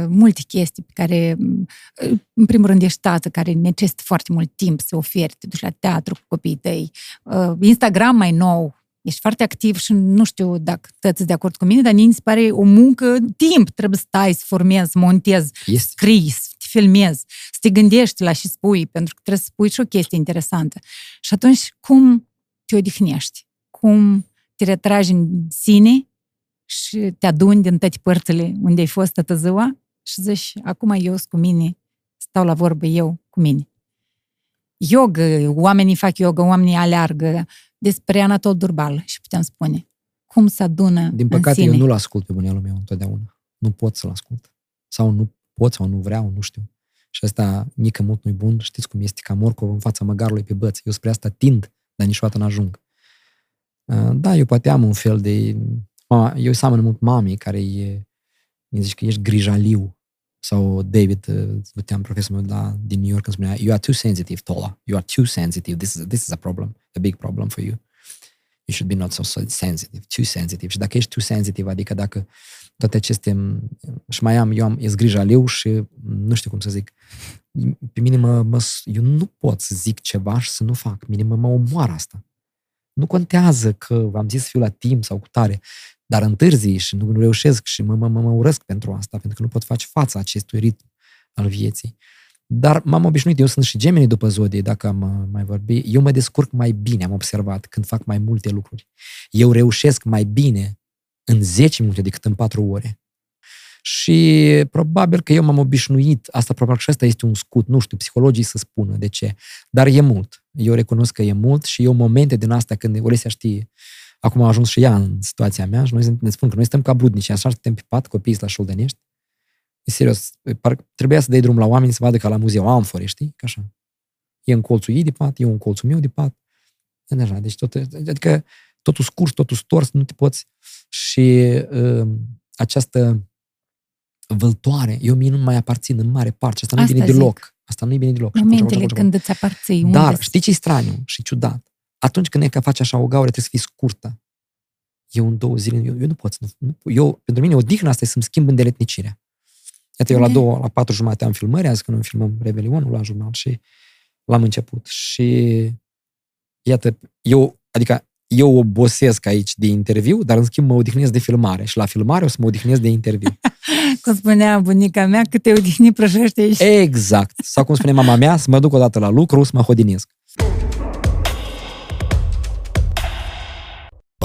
multe chestii pe care, uh, în primul rând, ești tată care necesită foarte mult timp să oferi, te duci la teatru cu copiii tăi. Uh, Instagram mai nou, ești foarte activ și nu știu dacă tăți de acord cu mine, dar mie mi se pare o muncă, timp, trebuie să stai, să formezi, să montezi, Este. scrii, să te filmezi, să te gândești la și spui, pentru că trebuie să spui și o chestie interesantă. Și atunci, cum te odihnești? Cum te retragi în sine și te aduni din toate părțile unde ai fost toată ziua și zici, acum eu sunt cu mine, stau la vorbă eu cu mine. Yoga, oamenii fac yoga, oamenii aleargă despre Anatol Durbal și putem spune cum să adună Din în păcate, sine. eu nu-l ascult pe bunelul meu întotdeauna. Nu pot să-l ascult. Sau nu pot sau nu vreau, nu știu. Și asta, nică mult nu-i bun. Știți cum este ca morcov în fața măgarului pe băț. Eu spre asta tind, dar niciodată n-ajung. Uh, Da, eu poate am un fel de... Mama, eu seamănă mult mamei care e... Îmi zici că ești grijaliu. Sau David, uh, puteam profesorul meu la, din New York, îmi spunea, you are too sensitive, Tola. You are too sensitive. This is, this is a problem, a big problem for you. You should be not so sensitive, too sensitive. Și dacă ești too sensitive, adică dacă toate aceste... Și mai am, eu am, e grijaliu și nu știu cum să zic. Pe mine mă, mă, eu nu pot să zic ceva și să nu fac. Mine mă, mă omoară asta. Nu contează că am zis să fiu la timp sau cu tare, dar întârzi și nu, nu reușesc și mă, mă, mă, mă urăsc pentru asta, pentru că nu pot face fața acestui ritm al vieții. Dar m-am obișnuit, eu sunt și gemeni după zodie, dacă am uh, mai vorbi. Eu mă descurc mai bine, am observat, când fac mai multe lucruri. Eu reușesc mai bine în 10 minute decât în 4 ore. Și probabil că eu m-am obișnuit, asta probabil și asta este un scut, nu știu, psihologii să spună de ce, dar e mult. Eu recunosc că e mult și eu momente din astea când Olesia știe, acum a ajuns și ea în situația mea și noi ne spun că noi suntem ca brudnici, așa suntem pe pat, copiii la șoldănești. E serios, par, trebuia să dai drum la oameni să vadă ca la muzeu amfore, știi? Ca așa. E în colțul ei de pat, eu în colțul meu de pat. E așa, deci tot, adică totul scurs, totul stors, nu te poți. Și uh, această vâltoare, eu mie nu mai aparțin în mare parte. Asta nu e Asta bine zic. deloc. Asta nu e bine deloc. Și atunci, Momentele atunci, când îți aparții. unde Dar să- știi ce e straniu și ciudat? Atunci când e că faci așa o gaură, trebuie să fii scurtă. Eu în două zile, eu, eu nu pot. Nu, nu, eu, pentru mine, odihna asta e să-mi schimb îndeletnicirea. Iată, eu la Ok. două, la patru jumate am filmări, azi când filmăm Revelionul la jurnal și l-am început. Și iată, eu, adică eu obosesc aici de interviu, dar în schimb mă odihnesc de filmare. Și la filmare o să mă odihnesc de interviu. Cum spunea bunica mea, cât te odihni prăjește aici. Exact. Sau cum spune mama mea, să mă duc odată la lucru, să mă hodinesc.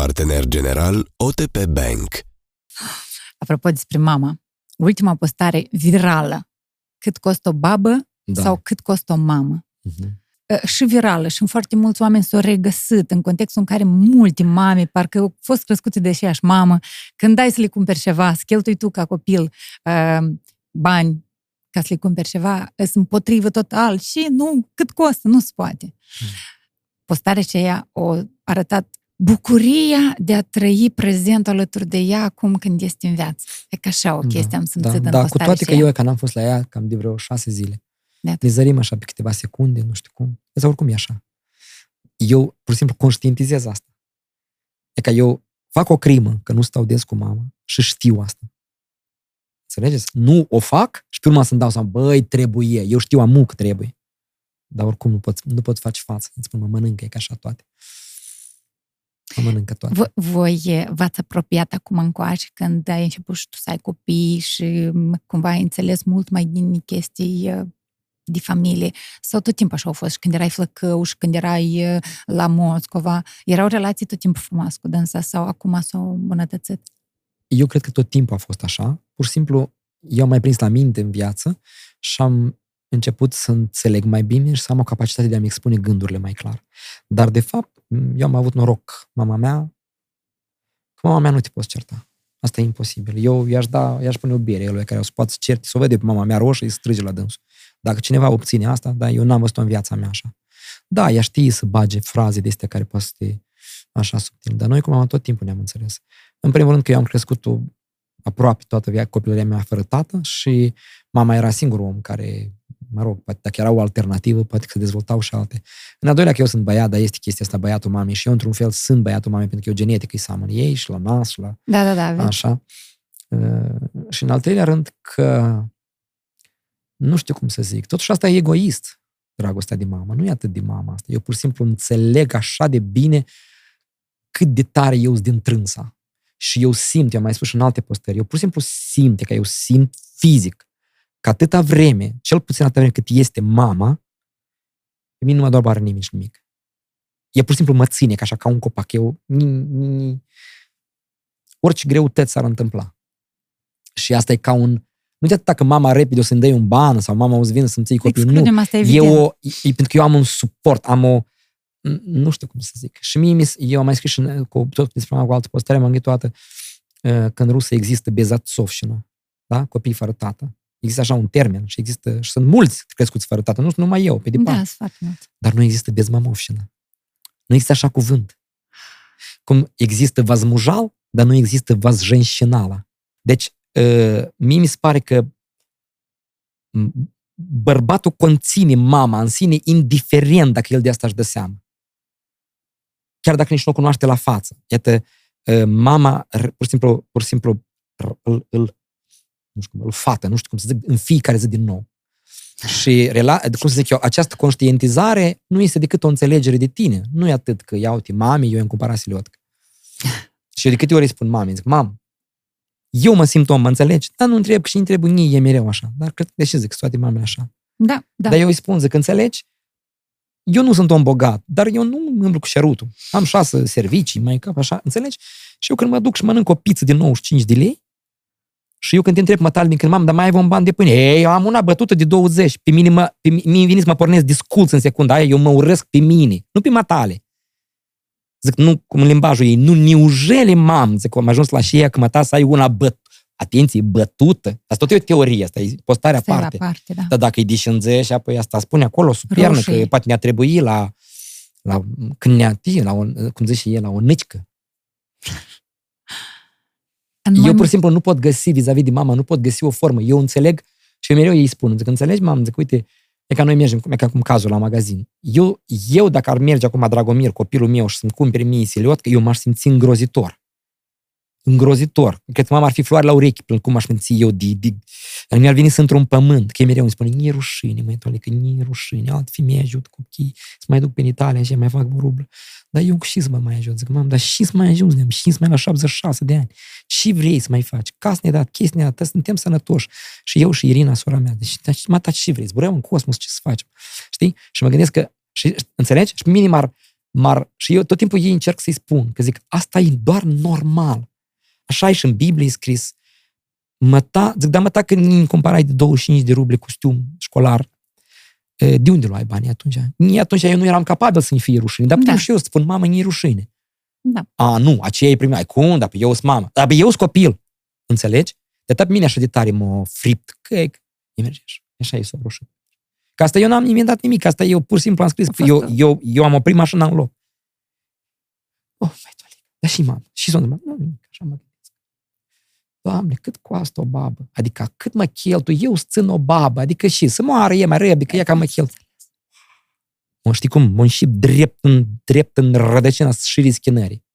Partener general OTP Bank. Apropo despre mama, ultima postare virală. Cât costă o babă Da. sau cât costă o mamă? Mhm. Uh, și virală și foarte mulți oameni s-au regăsit în contextul în care multe mame parcă au fost crescute de aceeași mamă, când dai să le cumperi ceva, să cheltui tu ca copil uh, bani ca să le cumperi ceva, sunt împotrivă total și nu, cât costă, nu se poate. Postarea aceea a arătat bucuria de a trăi prezent alături de ea acum când este în viață. E ca așa o chestie am simțit da, în da, cu postarea toate că aceea. eu că n-am fost la ea cam de vreo șase zile. Da. Ne zărim așa pe câteva secunde, nu știu cum. Sau oricum e așa. Eu, pur și simplu, conștientizez asta. E ca eu fac o crimă, că nu stau des cu mama și știu asta. Înțelegeți? Nu o fac și pe urmă să-mi dau seama, băi, trebuie, eu știu amu că trebuie. Dar oricum nu pot, nu pot face față. Îți spun, mă mănâncă, e ca așa toate. Mă mănâncă toate. Vo- Voi eh, v-ați apropiat acum încoace când ai început și tu să ai copii și m, cumva ai înțeles mult mai bine chestii eh, de familie sau tot timpul așa au fost și când erai flăcău și când erai eh, la Moscova, erau relații tot timpul frumoase cu dânsa sau acum s-au îmbunătățit? eu cred că tot timpul a fost așa. Pur și simplu, eu am mai prins la minte în viață și am început să înțeleg mai bine și să am o capacitate de a-mi expune gândurile mai clar. Dar, de fapt, eu am avut noroc. Mama mea, cu mama mea nu te poți certa. Asta e imposibil. Eu i-aș da, i-aș pune o bere lui care o să poată să certe, să o vede pe mama mea roșă, îi strige la dânsul. Dacă cineva obține asta, da, eu n-am văzut-o în viața mea așa. Da, ea știe să bage fraze de astea care poate să te așa subtil. Dar noi cu mama tot timpul ne-am înțeles. În primul rând că eu am crescut o, aproape toată viața copilăria mea fără tată și mama era singurul om care, mă rog, poate dacă era o alternativă, poate că se dezvoltau și alte. În al doilea că eu sunt băiat, dar este chestia asta, băiatul mamei și eu într-un fel sunt băiatul mamei pentru că eu genetic îi seamăn ei și la nas și la Da, da, da. aveți. Așa. Uh, Și în al treilea rând că nu știu cum să zic, totuși asta e egoist, dragostea de mamă. Nu e atât de mama asta. Eu pur și simplu înțeleg așa de bine cât de tare eu sunt din trânsa. Și eu simt, eu am mai spus și în alte postări, eu pur și simplu simt, e că eu simt fizic că atâta vreme, cel puțin atâta vreme cât este mama, pe mine nu mă doar bară nimic și nimic. E pur și simplu mă ține, ca așa, ca un copac. Eu, ni, ni, orice greutăți s-ar întâmpla. Și asta e ca un... Nu de atât că mama repede o să-mi dai un ban sau mama o să vină să-mi ții copii. Nu. Excludem asta, E, evident. o, e, e pentru că eu am un suport, am o... n- Nu știu cum să zic. Și mie, mi s- eu am mai scris și în- cu, tot despre mama cu altă postare, m-am gândit toată uh, că în rusă există bezatsovșina, da? Copii fără tată. Există așa un termen și există, și sunt mulți crescuți fără tată, nu sunt numai eu, pe departe. Da, sunt foarte mult. Dar nu există bezmamovșina. Nu există așa cuvânt. Cum există vazmujal, dar nu există vazjenșinala. Deci, uh, mie mi se pare că m, bărbatul conține mama în sine, indiferent dacă el de asta își dă seama. Chiar dacă nici nu o cunoaște la față. Iată, uh, mama, r- pur și simplu, pur și simplu r- îl, îl, nu știu cum, îl fată, nu știu cum să zic, în fiecare zi din nou. Și, rela- cum să zic eu, această conștientizare nu este decât o înțelegere de tine. Nu e atât că, ia uite, mami, eu am cumpărat siliotcă. și eu de câte ori îi spun mami, zic, mam, eu mă simt om, mă înțelegi? Dar nu întreb că și întreb nie, e mereu așa. Dar cred că, deși zic, că toate mamele așa. Da, da. Dar eu îi spun, zic, înțelegi? Eu nu sunt om bogat, dar eu nu îmblu cu șerutul. Am șase servicii, mai cap, așa, înțelegi? Și eu când mă duc și mănânc o pizza de 95 de lei, și eu când te întreb mătalnic, când mam, dar mai ai un ban de pâine? Ei, eu am una bătută de 20. Pe mine, mă, pe mine vine să mă pornesc disculț în secunda aia, eu mă urăsc pe mine, nu pe matale. Zic, nu, cum în limbajul ei, nu niujele, mam, zic, am ajuns la și ea că mă ta să ai una băt, atenție, bătută. Asta tot e o teorie, asta e postarea Stai aparte. la parte, da. Dar dacă îi dișânze și apoi asta spune acolo, supernă, Roșii. că poate ne-a trebuit la, la când ne-a, la o, cum zice el, la o nicică. În Eu mai pur și simplu nu pot găsi vis-a-vis de mama, nu pot găsi o formă. Eu înțeleg și eu mereu ei spun, zic, înțelegi, mamă, zic, uite, e ca noi mergem, cum e ca cum cazul la magazin. Eu, eu dacă ar merge acum Dragomir, copilul meu, și să-mi cumpere mie siliot, că eu m-aș simți îngrozitor. Îngrozitor. Cred că mama ar fi floare la urechi, până cum aș minți eu. De, de... Mi-ar veni să într-un pământ, că mereu îmi spune, nu e rușine, măi, tole, că nu e rușine, alt femeie ajut copiii, să mai duc pe Italia și mai fac vorublă. Dar eu și să mă mai ajut. Zic, mam, dar și să mai ajungem, și să mai la 76 de ani. Și vrei să mai faci? Cas ne dat, chestia ne dat, suntem sănătoși. Și eu și Irina, sora mea. Deci, mă, taci și vrei, zburăm în cosmos, ce să facem? Știi? Și mă gândesc că, și, înțelegi? Și minim ar, mar, și eu tot timpul ei încerc să-i spun, că zic, asta e doar normal. Așa e și în Biblie scris. Măta, zic, da, măta când îmi cumpărai de 25 de ruble costum școlar, de unde luai banii atunci? Nici atunci eu nu eram capabil să-mi fie rușine, dar putem da. și eu să spun, mamă, nu rușine. Da. A, nu, aceea e primea. Cum? Dar eu sunt mamă. Dar eu sunt copil. Înțelegi? De atât mine așa de tare mă fript. Că e, merge așa. e s-o rușine. Că asta eu n-am inventat nimic, asta eu pur și simplu am scris. Eu, eu, eu am oprit mașina în loc. Oh, mai dar și mamă. Și s-o Nu, nimic, așa mă Doamne, cât costă o babă? Adică cât mă cheltuie? Eu țin o babă. Adică și să moară e mai rău, adică ea ca mă cheltuie. Mă știi cum? Mă și drept în, drept în rădăcina șirii schinării.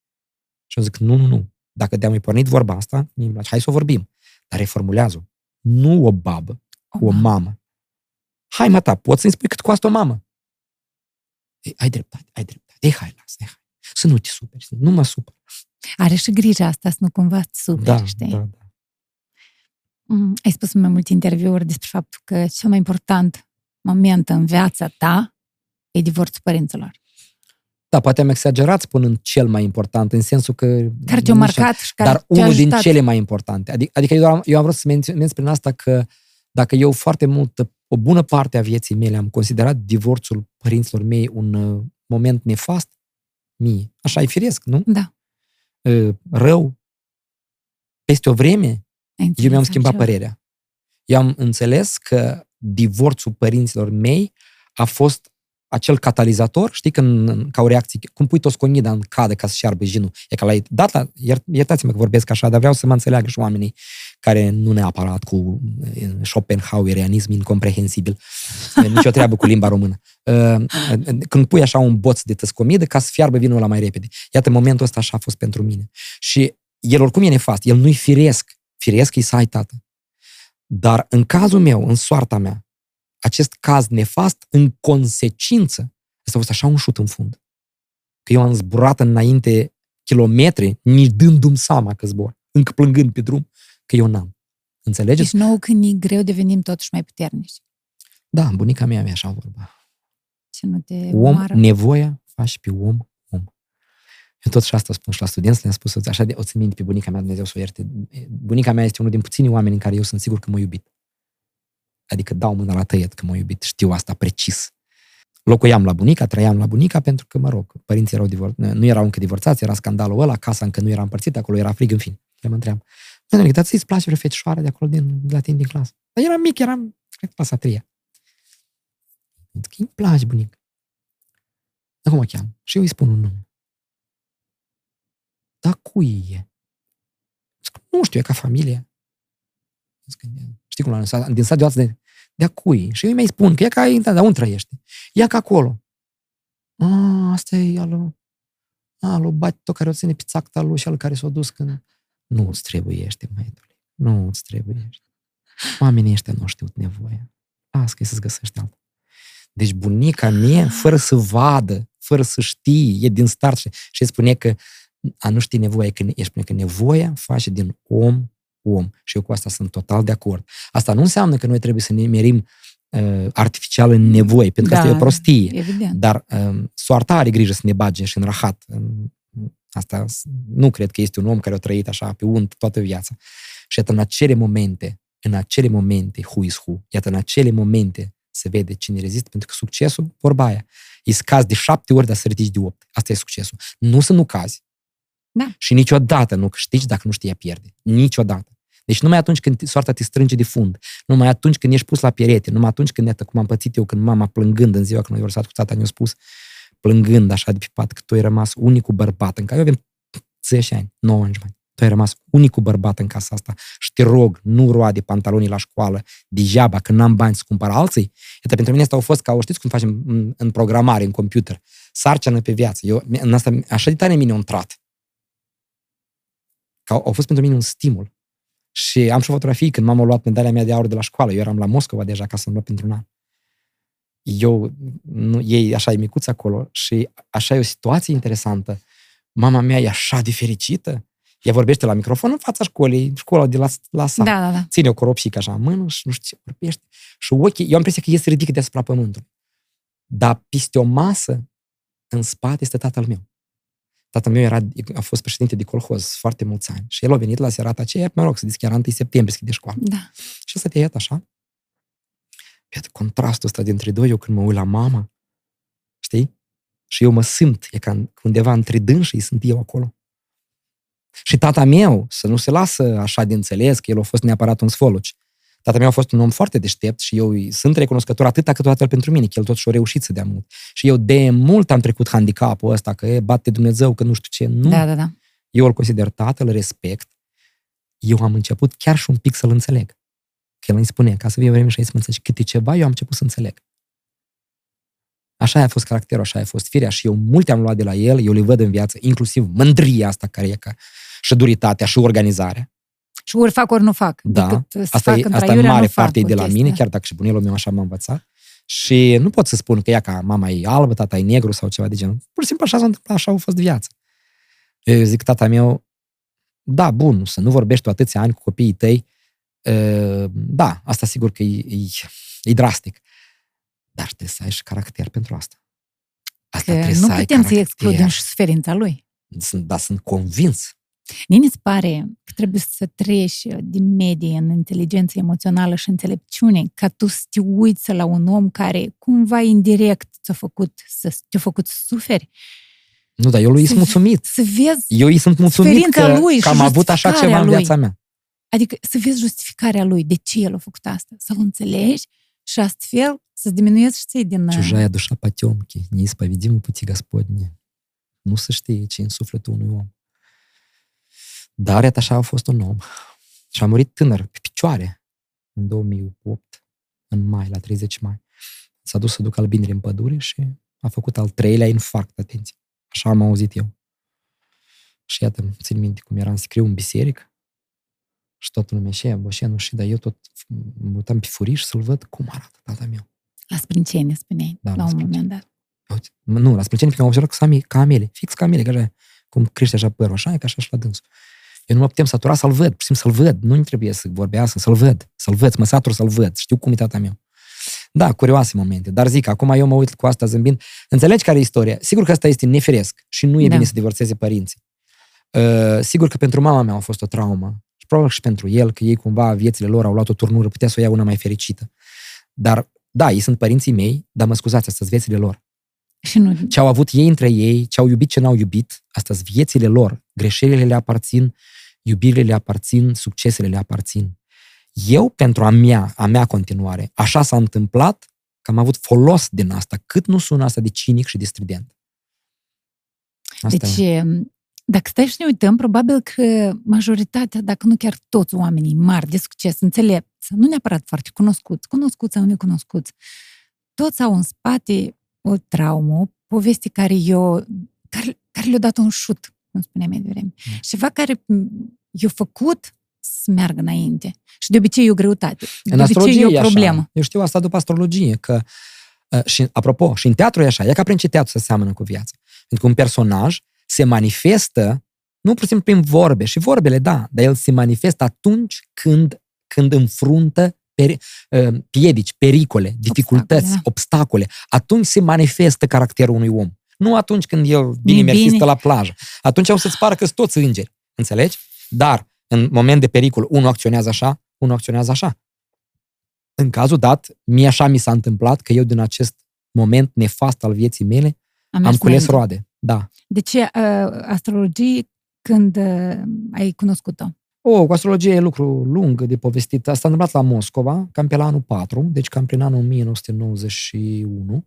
Și eu zic, nu, nu, nu. Dacă de-am mai pornit vorba asta, hai să o vorbim. Dar reformulează Nu o babă, o, o mamă. Hai, mă, ta, poți să-mi spui cât costă o mamă? Ei, ai dreptate, ai dreptate. Ei, hai, lasă, hai. Să nu te superi, nu mă supăr. Are și grija asta să nu cumva te superi, da, știi? Da, da. Mm, ai spus în mai multe interviuri despre faptul că cel mai important moment în viața ta e divorțul părinților. Da, poate am exagerat spunând cel mai important, în sensul că... Care te-a marcat și care Dar unul din cele mai importante. Adică, adică eu, am, eu am vrut să menționez prin asta că dacă eu foarte mult, o bună parte a vieții mele am considerat divorțul părinților mei un uh, moment nefast, mie. Așa e firesc, nu? Da. Rău. Peste o vreme, eu mi-am schimbat ceva. părerea. Eu am înțeles că divorțul părinților mei a fost acel catalizator, știi, când, ca o reacție, cum pui tosconida în cadă ca să șearbă jinul. E ca la data, iertați-mă că vorbesc așa, dar vreau să mă înțeleagă și oamenii care nu neapărat cu Schopenhauerianism incomprehensibil, nicio treabă cu limba română. Când pui așa un boț de tăscomidă ca să fiarbă vinul la mai repede. Iată, momentul ăsta așa a fost pentru mine. Și el oricum e nefast, el nu-i firesc. Firesc e să ai tată. Dar în cazul meu, în soarta mea, acest caz nefast, în consecință, asta a fost așa un șut în fund. Că eu am zburat înainte kilometri, nici dându-mi seama că zbor, încă plângând pe drum, că eu n-am. Înțelegeți? Deci nou când e greu devenim totuși mai puternici. Da, bunica mea avea așa vorba. Ce nu te Om, omoară. nevoia faci pe om, om. Eu tot și asta spun și la studenți, le-am spus, așa de, o țin minte pe bunica mea, Dumnezeu să o ierte. Bunica mea este unul din puținii oameni în care eu sunt sigur că m-a iubit. Adică dau mâna la tăiet că m-a iubit, știu asta precis. Locuiam la bunica, trăiam la bunica pentru că, mă rog, părinții erau divor- nu erau încă divorțați, era scandalul ăla, casa încă nu era împărțită, acolo era frig, în fin. Le mă întream, Doamne, dar ți-ți place vreo fetișoară de acolo, din, de la tine din clasă? Dar eram mic, eram, cred, clasa a treia. Zic, îi place, bunic. Dar cum o cheamă? Și eu îi spun un nume. Dar cui e? Zic, nu știu, e ca familie. Zic, știi cum l-am lăsat? Din sat de de, de a cui? Și eu îi mai spun că e ca, da, dar unde trăiește? Ia ca acolo. A, asta e alu, alu, bate tot care o ține pe țacta lui și al care s-a dus când... Nu îți trebuiește, măietule. Nu îți trebuiește. Oamenii ăștia nu știu nevoia. Las că să-ți găsești altă. Deci bunica mea, fără să vadă, fără să știe, e din start și, și spune că a nu ști nevoia, că, e spune că nevoia face din om om. Și eu cu asta sunt total de acord. Asta nu înseamnă că noi trebuie să ne merim uh, artificial în nevoi, pentru că da, asta e o prostie. Evident. Dar uh, soarta are grijă să ne bage și în rahat. Asta nu cred că este un om care a trăit așa pe unt toată viața. Și iată, în acele momente, în acele momente, who is who, iată, în acele momente se vede cine rezistă, pentru că succesul, vorba aia, e să cazi de șapte ori, dar să ridici de opt. Asta e succesul. Nu să nu cazi. Da. Și niciodată nu câștigi dacă nu știi a pierde. Niciodată. Deci numai atunci când soarta te strânge de fund, numai atunci când ești pus la perete, numai atunci când, iată, cum am pățit eu, când mama plângând în ziua când a divorțat cu tata, ne-a spus, plângând așa de pe pat, că tu ai rămas unicul bărbat în care eu avem 10 ani, 9 ani Tu ai rămas unicul bărbat în casa asta și te rog, nu roade pantalonii la școală degeaba, că n-am bani să cumpăr alții. Iată, pentru mine asta au fost ca, o știți cum facem în, în programare, în computer, sarcină pe viață. Eu, în asta, așa de tare mine a intrat că au, au fost pentru mine un stimul. Și am și o fotografie când m-am luat medalia mea de aur de la școală. Eu eram la Moscova deja ca să-mi luat pentru un an. Eu, nu, ei așa e micuț acolo și așa e o situație interesantă. Mama mea e așa de fericită. Ea vorbește la microfon în fața școlii, școala de la, la sat. Da, da, da. Ține o coropșică așa în mână și nu știu ce vorbește. Și ochii, eu am impresia că ei se ridică deasupra pământului. Dar peste o masă, în spate, este tatăl meu. Tatăl meu era, a fost președinte de colhoz foarte mulți ani și el a venit la serata aceea, mă rog, să zic, era 1 septembrie, de școală. Da. Și să te iată așa. Iată contrastul ăsta dintre doi, eu când mă uit la mama, știi? Și eu mă simt, e ca undeva între dânsii sunt eu acolo. Și tata meu, să nu se lasă așa de înțeles că el a fost neapărat un sfoluci. Tata meu a fost un om foarte deștept și eu îi sunt recunoscător atât cât toată pentru mine, că el totuși a reușit să dea mult. Și eu de mult am trecut handicapul ăsta, că e, bate Dumnezeu, că nu știu ce. Nu. Da, da, da. Eu îl consider tatăl, îl respect. Eu am început chiar și un pic să-l înțeleg. Că el îmi spune, ca să fie vreme și să mă înțelegi câte ceva, eu am început să înțeleg. Așa a fost caracterul, așa a fost firea și eu multe am luat de la el, eu le văd în viață, inclusiv mândria asta care e ca și duritatea și organizarea. Și ori fac, ori nu fac. Da, Decât să asta fac e, în asta traiurea, în mare nu fac parte e o de la chestie. mine, chiar dacă și bunelul meu așa m-a învățat. Și nu pot să spun că ea ca mama e albă, tata e negru sau ceva de genul. Pur și simplu așa s-a întâmplat, așa a fost viața. Eu zic tata meu, da, bun, să nu vorbești tu atâția ani cu copiii tăi, e, da, asta sigur că e, e, e drastic. Dar trebuie să ai și caracter pentru asta. Asta Că trebuie nu să ai putem să caracter. excludem și suferința lui. Sunt, da, sunt convins. Mie îți pare că trebuie să treci din medie în inteligență emoțională și înțelepciune ca tu să te uiți la un om care cumva indirect ți-a făcut să, te-a făcut să suferi. Nu, dar eu lui Să- sunt mulțumit. Să vezi, Eu îi sunt mulțumit Suferința că, lui și că am avut așa justificarea ceva în lui. viața mea. adică să vezi justificarea lui, de ce el a făcut asta, să-l înțelegi și astfel să diminuezi și ții din... Чужая душа потемки, неисповедимы пути Господни. Nu se știe ce e în sufletul unui om. Dar iată așa a fost un om. Și a murit tânăr, pe picioare, în 2008, în mai, la 30 mai. S-a dus să ducă albinele în pădure și a făcut al treilea infarct, atenție. Așa am auzit eu. Și iată, țin minte cum eram scriu în biserică și toată lumea și Boșenu și dar eu tot mă uitam pe furiș să-l văd cum arată tata meu. La sprâncene, spuneai, Da, la la un sprâncene. moment dat. Uite, nu, la sprâncene, pentru că am observat că sunt ami- ca amele, fix ca amele, că așa, cum crește așa părul, așa e ca așa și la dânsul. Eu nu mă putem satura să-l văd, pur și simplu să-l văd, nu trebuie să vorbească, să-l văd, să-l văd, să mă satur să-l văd, știu cum e tata meu. Da, curioase momente, dar zic, acum eu mă uit cu asta zâmbind. Înțelegi care e istoria? Sigur că asta este neferesc și nu e Da. bine să divorțeze părinții. Uh, sigur că pentru mama mea a fost o traumă și probabil și pentru el, că ei cumva viețile lor au luat o turnură, putea să o ia una mai fericită. Dar, da, ei sunt părinții mei, dar mă scuzați, astea sunt viețile lor Și nu... ce au avut ei între ei, ce au iubit, ce n-au iubit, astea sunt viețile lor. Greșelile le aparțin, iubirile le aparțin, succesele le aparțin. Eu, pentru a mea, a mea continuare, așa s-a întâmplat că am avut folos din asta. Cât nu sună asta de cinic și de strident. Asta Deci, e. dacă stai și ne uităm, probabil că majoritatea, dacă nu chiar toți oamenii mari de succes, înțelepți, nu neapărat foarte cunoscuți, cunoscuți sau necunoscuți, toți au în spate o traumă, o poveste care, eu, care, care le-a dat un șut, cum spuneam mai devreme. Da. Și ceva care i-a făcut să meargă înainte. Și de obicei e o greutate. De În obicei astrologie e o e așa. problemă. Eu știu asta după astrologie, că uh, și, apropo, și în teatru e așa, e ca prin ce teatru se seamănă cu viața. Pentru că un personaj se manifestă nu pur și simplu prin vorbe, și vorbele, da, dar el se manifestă atunci când, când înfruntă peri, uh, piedici, pericole, dificultăți, obstacole, Obstacole, da. Atunci se manifestă caracterul unui om. Nu atunci când el bine E mersi bine. stă la plajă. Atunci o să-ți pară că sunt toți îngeri. Înțelegi? Dar, în moment de pericol, unul acționează așa, unul acționează așa. În cazul dat, mie așa mi s-a întâmplat că eu din acest moment nefast al vieții mele am mers cules înainte. roade. Da. De ce uh, astrologie când uh, ai cunoscut-o? O, cu astrologie e lucru lung de povestit. Asta s-a întâmplat la Moscova, cam pe la anul 4, deci cam prin anul 1991.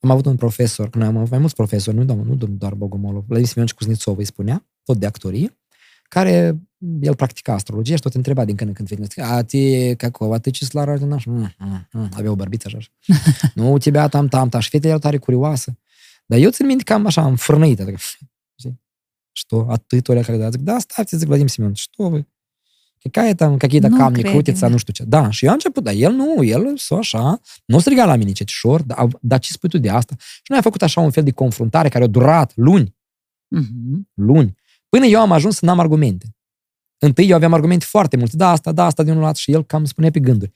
Am avut un profesor, că noi am avut mai mulți profesori, nu, doar- nu doar Bogomolov, Vladimir Simeonovич Kuznetsov îi spunea, tot de actorie, care el practica astrologie și tot întreba din când în când vine. A, te, какого ты числа рождена? Mm, mm, mm. Avea o bărbiță așa. nu, у тебя там, там, там. Și fetele erau tare curioasă. Dar eu țin minte că am așa, am frânăit. Adică, știi? Что? А ты, Толя, когда? Zic, da, stați, zic, Vladimir Simeon, что вы? Какая там, какие-то Nu камни credem, crutiță, da. nu știu ce. Da, și eu am început, dar el nu, el s așa, nu striga la mine cetișor, dar, dar ce spui tu de asta? Și noi am făcut așa un fel de confruntare care a durat luni, Mhm. luni, până eu am ajuns să n-am argumente. Întâi eu aveam argumente foarte multe, da, asta, da, asta de unul lat și el cam spunea pe gânduri.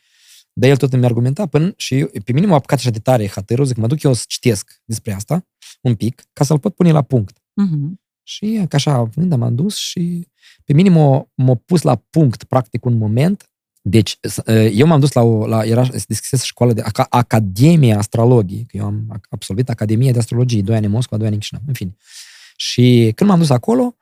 Dar el tot îmi argumenta până și eu, pe mine m-a apucat așa de tare hatărul, zic, mă duc eu să citesc despre asta un pic, ca să-l pot pune la punct. Mhm. Și ca așa, vând, m-am dus și pe mine m-a, m-a pus la punct, practic, un moment. Deci, s- eu m-am dus la, o, la era, se deschisese școală de Aca- Academie Astrologii, că eu am absolvit Academie de Astrologie, doi ani în Moscova, doi ani în Chișinău, în fine. Și când m-am dus acolo,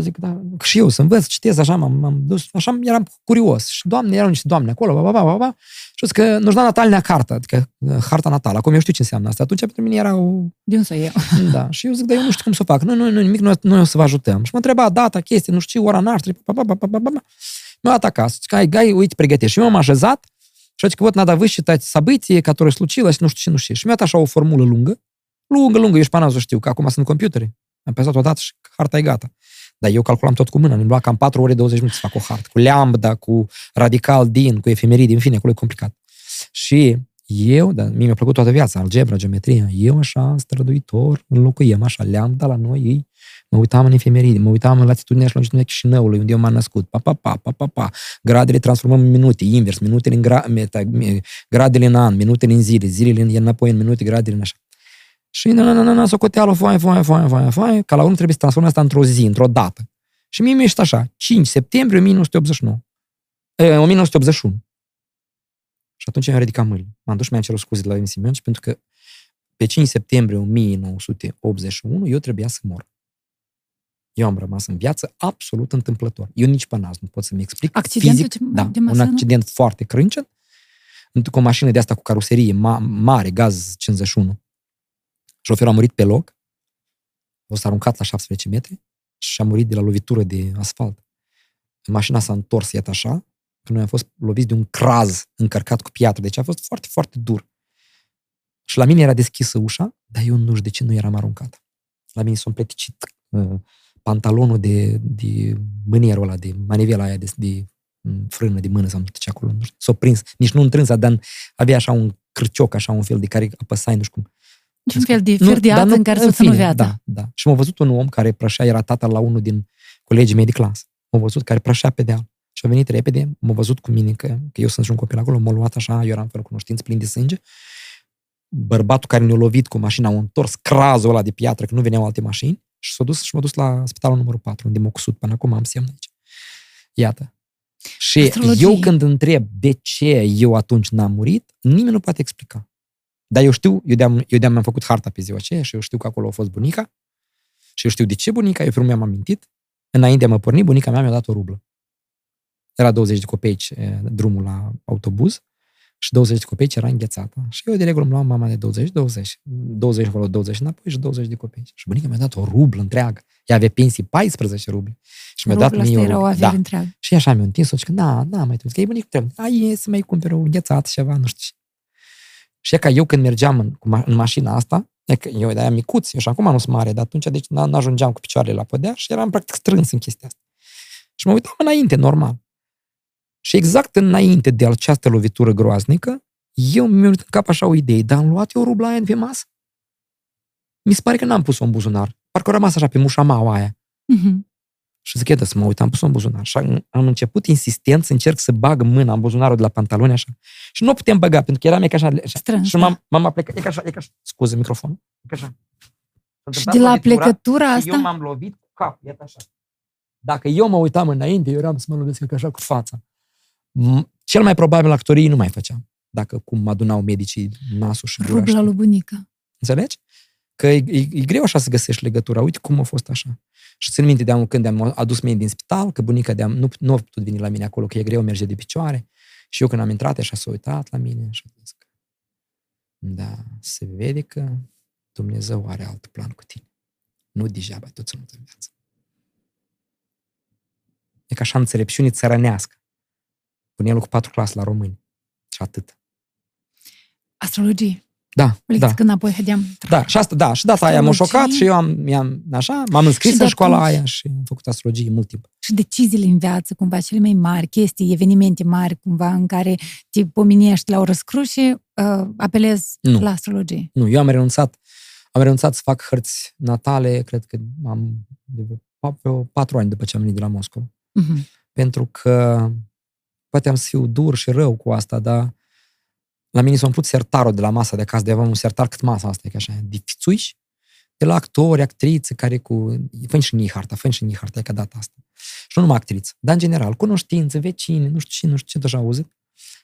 zic, da, și eu să învăț, citesc, așa, m-am, m-am dus, așa eram curios. Și doamne, erau niște doamne acolo, ba, ba, ba, ba, ba. Și zic că nu-și da natalnea carta, adică uh, harta natală. Acum eu știu ce înseamnă asta. Atunci pentru mine era o, De unde să o iau? da, și eu zic, dar eu nu știu cum să o fac. Nu, nu, nu, nimic, noi, noi o să vă ajutăm. Și mă întreba data, chestii, nu știu, ora nașterii, pa, pa, pa, pa, pa, pa, pa. Mi-a dat acasă. Zic, hai, gai, uite, pregătești. Și eu m-am așezat și zic, вот надо высчитать события, которые случилось, nu știu ce, nu știu ce. Și mi-a dat așa o formulă lungă, lungă, lungă, eu șpanazul știu, că acum sunt computere. Am apăsat o dată și harta e gata. Dar eu calculam tot cu mâna, îmi lua cam 4 ore 20 minute să fac o hartă, cu lambda, cu radical din, cu efemeridi, în fine, acolo e complicat. Și eu, dar mie mi-a plăcut toată viața, algebra, geometria, eu așa, străduitor, înlocuiem așa, lambda la noi, ei, mă uitam în efemeride, mă uitam în latitudinea și longitudinea Chișinăului, unde eu m-am născut, pa, pa, pa, pa, pa, pa, gradele transformăm în minute, invers, minutele în gra, meta, mi- gradele în an, minutele în zile, zilele în, înapoi în minute, gradele în așa. Și na, na, na, na, na, socoteală, foaie, foaie, foaie, foaie, foaie, ca la unul trebuie să transforme asta într-o zi, într-o dată. Și mie mi ești așa, 5 septembrie 1989. E, 1981. Și atunci mi-am ridicat mâinile. M-am dus și mi-am cerut scuze de la Vladimir Simeonci pentru că pe 5 septembrie 1981 eu trebuia să mor. Eu am rămas în viață absolut întâmplător. Eu nici pe nas nu pot să-mi explic Accidentul fizic. de- da, de un mașină? accident foarte crâncen cu o mașină de asta cu caroserie ma- mare, gaz 51. Șoferul a murit pe loc, a fost aruncat la 17 metri și a murit de la lovitură de asfalt. Mașina s-a întors, iată așa, că noi am fost loviți de un craz încărcat cu piatră, deci a fost foarte, foarte dur. Și la mine era deschisă ușa, dar eu nu știu de ce nu eram aruncat. La mine s-a împleticit uh, pantalonul de, de mânierul ăla, de manivela aia de, de mm, frână de mână sau nu știu ce acolo, nu știu. S-a prins, nici nu întrânsa, dar avea așa un cârcioc, așa un fel de care apăsai, nu știu cum. Și un fel de Nu, fir de dar ață nu- în care să în țină fine, viața. Da, da. Și m-a văzut un om care prășea, era tata la unul din colegii mei de clasă. M-a văzut care prășea pe deal. Și a venit repede, m-a văzut cu mine că, că eu sunt și un copil acolo, m-a luat așa, eu eram fără cunoștință, plin de sânge. Bărbatul care ne-a lovit cu mașina, a întors crazul ăla de piatră, că nu veneau alte mașini, și s-a dus și m-a dus la spitalul numărul 4, unde m-a cusut până acum am semn aici. Iată. Și Astrologie. eu când întreb de ce eu atunci n-am murit, nimeni nu poate explica. Dar eu știu, eu de-am, eu de-am mi-am făcut harta pe ziua aceea și eu știu că acolo a fost bunica și eu știu de ce bunica, eu primul mi-am amintit. Înainte de a mă porni, bunica mea mi-a dat o rublă. Era 20 de copeici eh, drumul la autobuz și 20 de copeici era înghețată. Și eu de regulă îmi luam mama de 20, 20, 20 acolo, 20 înapoi și 20 de copeici. Și bunica mi-a dat o rublă întreagă. Ea avea pensii 14 ruble. Și mi-a dat Rubla mie asta o era o rublă. avere Da. întreagă. Și așa mi-a întins-o și că da, da, mai trebuie. Că e bunic trebuie. A, e să mai cumperi o ghețată ceva, nu știu ce. Și e ca eu când mergeam în, cu ma- în mașina asta, e că eu de-aia micuț, eu și acum nu sunt mare, dar atunci deci n- n-ajungeam cu picioarele la podea și eram practic strâns în chestia asta. Și mă uitam înainte, normal. Și exact înainte de această lovitură groaznică, eu mi-am uitat în cap așa o idee, dar am luat eu rubla aia de pe masă? Mi se pare că n-am pus-o în buzunar. Parcă a rămas așa pe mușamaua aia. Mhm. Și zic, "Ia să mă uit, am pus-o în buzunar. Și am, am început insistent să încerc să bag mâna în buzunarul de la pantaloni așa. Și nu o putem băga, pentru că eram e ca așa. așa. Strâns, și m-am, m-am aplecat, e ca așa, e ca așa. Scuze microfonul. E ca așa. S-a Și întâmplat de la lovitura plecătura și eu asta, m-am lovit cu cap, iată așa. Dacă eu mă uitam înainte, eu eram să mă lovesc ca așa cu fața. M- Cel mai probabil actorii nu mai făceam. Dacă cum adunau medicii nasul și gura. rubla și- lui bunica. Înțelegi? Că e, e, e greu așa să găsești legătura. Uite cum a fost așa. Și țin minte de am, când am adus mie din spital, că bunica de nu, nu a putut veni la mine acolo, că e greu, merge de picioare. Și eu când am intrat, așa s-a uitat la mine și a zis că da, se vede că Dumnezeu are alt plan cu tine. Nu degeaba tot ținut în viață. E ca așa înțelepciune țărănească. Pune el cu patru clase la români. Și atât. Astrologie. Da, O da. lecție când apoi hădeam. Da, și asta, da, și data aia m-a Astrologie. șocat și eu am, mi-am, așa, m-am înscris Și de în școala atunci- aia și am făcut astrologie mult timp. Și deciziile în viață, cumva, cele mai mari, chestii, evenimente mari, cumva, în care te pomenești la o răscruce, uh, apelezi Nu. la astrologie. Nu, eu am renunțat, am renunțat să fac hărți natale, cred că am de vreo- vreo patru ani după ce am venit de la Moscova. Mhm. pentru că poate am să fiu dur și rău cu asta, dar la mine s-a umplut sertarul de la masa de acasă, de aveam un sertar cât masa asta, e ca așa, de fițuiși, de la actori, actrițe, care cu... Fă și în harta, fă și în harta, e ca data asta. Și nu numai actriță, dar în general, cunoștințe, vecini, nu știu ce, nu știu ce, deja auzit.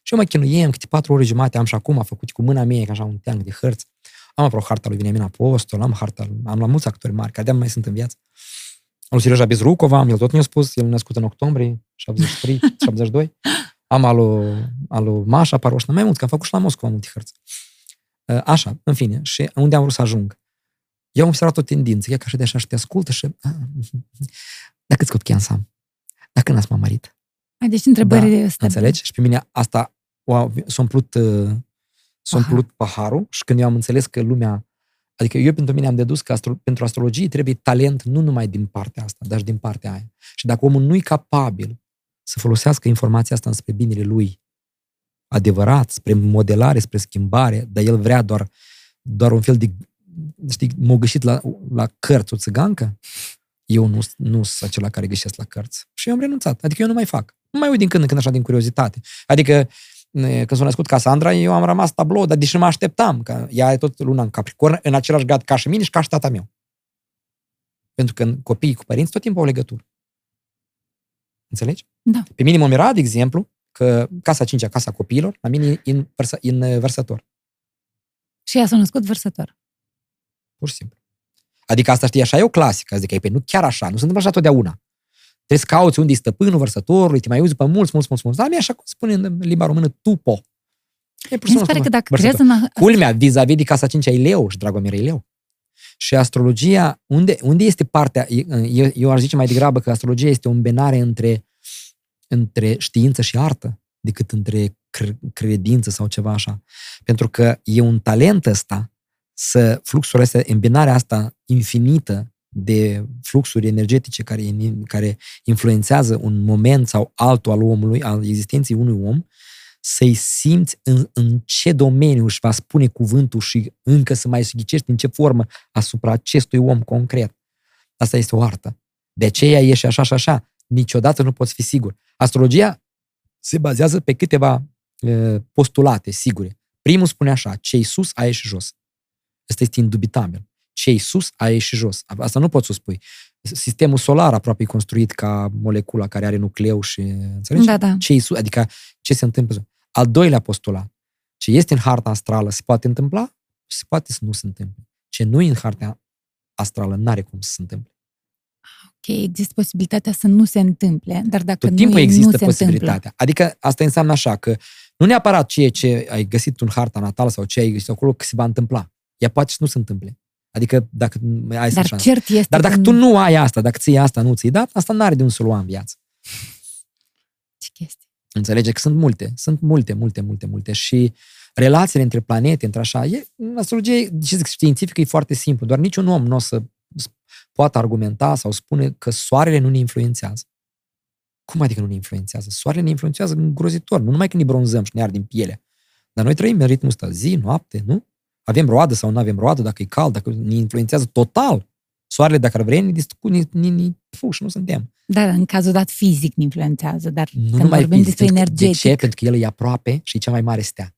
Și eu mă chinuiem, câte patru ore jumate am și acum, am făcut cu mâna mea, ca așa un teanc de hărți. Am aproape harta lui Viniamin Apostol, am harta, am la mulți actori mari, care de mai sunt în viață. Am lui Serioja Bezrucova, el tot mi-a spus, el e născut în octombrie, 73, 72. Am al lui, al lui Mașa Paroșna, mai mult, că am făcut și la Moscova multe hărți. Uh, Așa, în fine, și unde am vrut să ajung. Eu am observat o tendință, e ca și de așa și te ascultă și... "Ah, Dar câți copii să am? Dacă n-ați m-am marit? Ai, Deci întrebările astea. Înțelegi? Și pe mine asta o, s-a umplut, uh, s-a Pahar. umplut paharul și când eu am înțeles că lumea Adică eu pentru mine am dedus că astro, pentru astrologie trebuie talent nu numai din partea asta, dar și din partea aia. Și dacă omul nu e capabil să folosească informația asta spre binele lui, adevărat, spre modelare, spre schimbare, dar el vrea doar, doar un fel de, știi, m-a găsit la, la cărți o țigancă, eu nu, nu sunt acela care găsesc la cărți. Și eu am renunțat. Adică eu nu mai fac. Nu mai uit din când în când așa din curiozitate. Adică e, când s-a născut Casandra, eu am rămas tablou, dar deși mă așteptam, că ea e tot luna în Capricorn, în același grad ca și mine și ca și tata meu. Pentru că copiii cu părinți tot timpul au legătură. Înțelegi? Da. Pe mine mă mira, de exemplu, că casa 5 casa copiilor, la mine e în, vărsa, în uh, vărsător. Și ea s-a născut vărsător. Pur și simplu. Adică asta știi, așa e o clasică. Adică e pe nu chiar așa, nu se întâmplă așa totdeauna. Trebuie să cauți unde e stăpânul vărsătorului, te mai uzi pe mulți, mulți, mulți, mulți. Dar mie așa cum spune în limba română, tupo. E pur și Mi se pare simplu că dacă vărsător. crezi în... Culmea, vis-a-vis de casa 5 e leu și Dragomir e leu. Și astrologia, unde, unde este partea, eu, eu aș zice mai degrabă că astrologia este o îmbenare între, între știință și artă, decât între cr- credință sau ceva așa. Pentru că e un talent ăsta să fluxul ăsta, îmbinarea asta infinită de fluxuri energetice care, care influențează un moment sau altul al omului, al existenței unui om, să-i simți în, în ce domeniu își va spune cuvântul și încă să mai ghicești în ce formă asupra acestui om concret. Asta este o artă. De aceea e și așa și așa. Niciodată nu poți fi sigur. Astrologia se bazează pe câteva e, postulate sigure. Primul spune așa, cei sus, aia și jos. Asta este indubitabil. Cei sus, aia și jos. Asta nu poți să o spui. Sistemul solar aproape e construit ca molecula care are nucleu și, înțelegi? Da, da. Cei sus, adică ce se întâmplă. Al doilea postulat. Ce este în harta astrală se poate întâmpla și se poate să nu se întâmple. Ce nu e în harta astrală n-are cum să se întâmple. Ok, există posibilitatea să nu se întâmple, dar dacă Tot nu timpul e, există nu se posibilitatea. întâmplă. Adică asta înseamnă așa că nu neapărat ceea ce ai găsit în harta natală sau ce ai găsit acolo că se va întâmpla. Ea poate să nu se întâmple. Adică dacă ai să Dar șansă. cert este Dar dacă că tu nu ai asta, dacă ții asta, nu ți-ai dat, asta n-are de un să lua în viață. Ce chestie. Înțelege că sunt multe, sunt multe, multe, multe, multe și relațiile între planete, între așa, e, în astrologie, ce zic, științifică e foarte simplu, doar niciun om nu o să poată argumenta sau spune că soarele nu ne influențează. Cum adică nu ne influențează? Soarele ne influențează îngrozitor, nu numai când ne bronzăm și ne ardem pielea. Dar noi trăim în ritmul ăsta, zi, noapte, nu? Avem roadă sau nu avem roadă, dacă e cald, dacă ne influențează total. Soarele, dacă ar vrea, ne, discu- ne, ne, ne puși, nu suntem. Da, în cazul dat fizic ne influențează, dar Nu când numai vorbim fizic, despre pentru că- energetic, De ce? Pentru că el e aproape și e cea mai mare stea.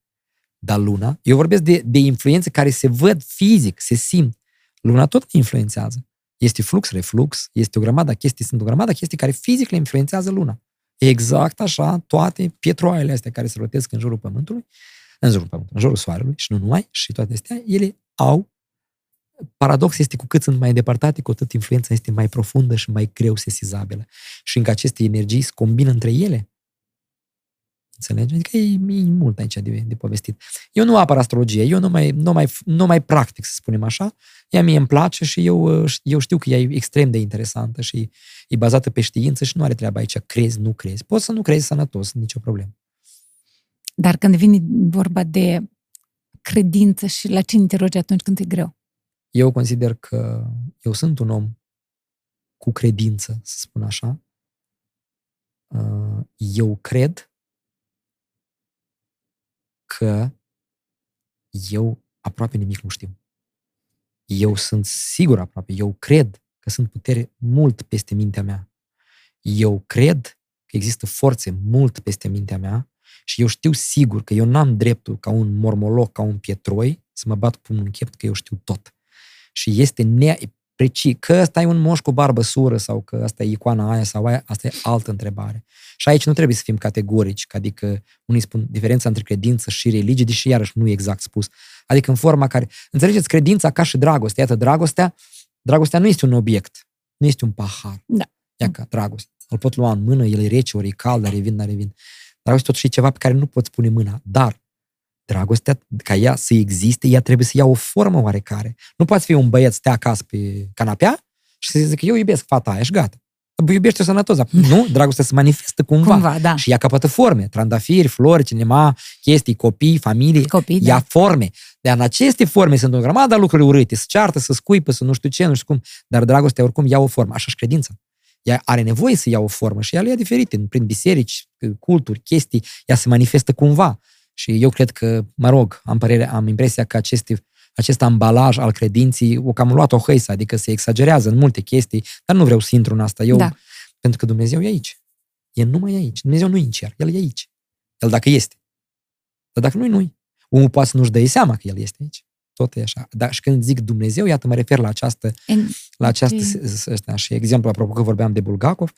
Dar luna, eu vorbesc de, de influențe care se văd fizic, se simt. Luna tot ne influențează. Este flux, reflux, este o grămadă chestii, sunt o grămadă chestii care fizic le influențează luna. Exact așa, toate pietroaiele astea care se rotesc în jurul Pământului, în jurul Pământului, în jurul Soarelui și nu numai, și toate astea, ele au paradox este cu cât sunt mai îndepărtate, cu atât influența este mai profundă și mai greu sesizabilă. Și încă aceste energii se combină între ele. Înțelegi? Adică e, e mult aici de, de povestit. Eu nu apăr astrologie, eu nu mai, nu, mai, nu mai practic, să spunem așa. Ea mie îmi place și eu, eu știu că ea e extrem de interesantă și e bazată pe știință și nu are treaba aici, crezi, nu crezi. Poți să nu crezi sănătos, nicio problemă. dar când vine vorba de credință și la cine te rogi atunci când e greu? Eu consider că eu sunt un om cu credință, să spun așa. Uh, eu cred că eu aproape nimic nu știu. Eu sunt sigur aproape, eu cred că sunt putere mult peste mintea mea. Eu cred că există forțe mult peste mintea mea și eu știu sigur că eu n-am dreptul ca un mormoloc, ca un pietroi, să mă bat cu un chept că eu știu tot. Și este ne preci, că ăsta e un moș cu barbă sură sau că asta e icoana aia sau aia, asta e altă întrebare. Și aici nu trebuie să fim categorici, adică unii spun diferența între credință și religie, deși iarăși nu e exact spus. Adică în forma care, înțelegeți, credința ca și dragostea. Iată, dragostea, dragostea nu este un obiect, nu este un pahar. Da. Ia ca dragoste. Îl pot lua în mână, el e rece, ori e cald, dar revin, dar revin. Dragostea totuși e ceva pe care nu poți pune mâna. Dar dragostea, ca ea să existe, ea trebuie să ia o formă oarecare. Nu poți fi un băieț, stea acasă pe canapea și să zică, eu iubesc fata aia și gata. Iubește sănătos. Nu, dragostea se manifestă cumva. Cumva, da. Și ea capătă forme. Trandafiri, flori, cinema, chestii, copii, familie. Copii, ia da. forme. Dar în aceste forme sunt o grămadă de lucruri urâte. Să ceartă, să scuipă, să nu știu ce, nu știu cum. Dar dragostea oricum ia o formă. Așa și credința. Ea are nevoie să ia o formă și ea le ia diferite. Prin biserici, culturi, chestii, ea se manifestă cumva. Și eu cred că, mă rog, am, părere, am impresia că aceste, acest ambalaj al credinții o cam luat o hăisă, adică se exagerează în multe chestii, dar nu vreau să intru în asta. Eu, Da. Pentru că Dumnezeu e aici. E numai aici. Dumnezeu nu e în cer. El e aici. El dacă este. Dar dacă nu-i, nu-i. Omul poate să nu-și dă seama că el este aici. Tot e așa. Dar și când zic Dumnezeu, iată, mă refer la această, În- la această Ok. s- ăsta. și exemplu, apropo că vorbeam de Bulgakov,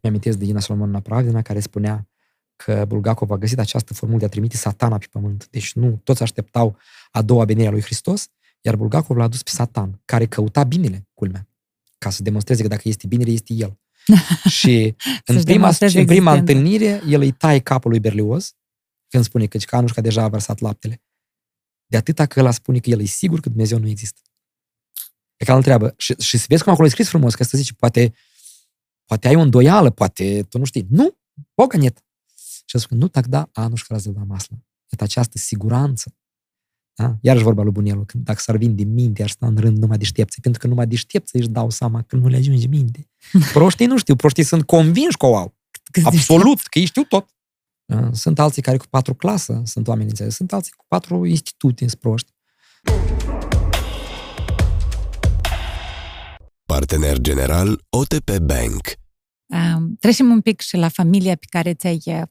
mi-amintesc de Ina Solomon Pravdina, care spunea că Bulgakov a găsit această formulă de a trimite satana pe pământ. Deci nu, toți așteptau a doua venire a lui Hristos, iar Bulgakov l-a dus pe satan, care căuta binele, culmea, ca să demonstreze că dacă este binele, este el. și în Să-și prima, demonstreze în prima existența. întâlnire, el îi taie capul lui Berlioz, când spune că Canușca deja a vărsat laptele. De atâta că ăla spune că el e sigur că Dumnezeu nu există. E ca îl întreabă, și, și să vezi cum acolo e scris frumos, că să zice, poate, poate ai o îndoială, poate tu nu știi. Nu, Boganet. Și el spune, nu тогда Anușca разлила масло. Iată această siguranță. Da? Iarăși vorba lui Bunelu, când dacă s-ar vinde minte, ar sta în rând numai deștepții, pentru că numai deștepții își dau seama că nu le ajunge minte. Proștii nu știu, proștii sunt convinși că o au. Câți Absolut, că ei știu tot. Uh, Sunt alții care cu patru clasă sunt oameni înțeles, sunt alții cu patru institute sunt proști. Partener general OTP Bank. Um, trecem un pic și la familia pe care ți-ai uh,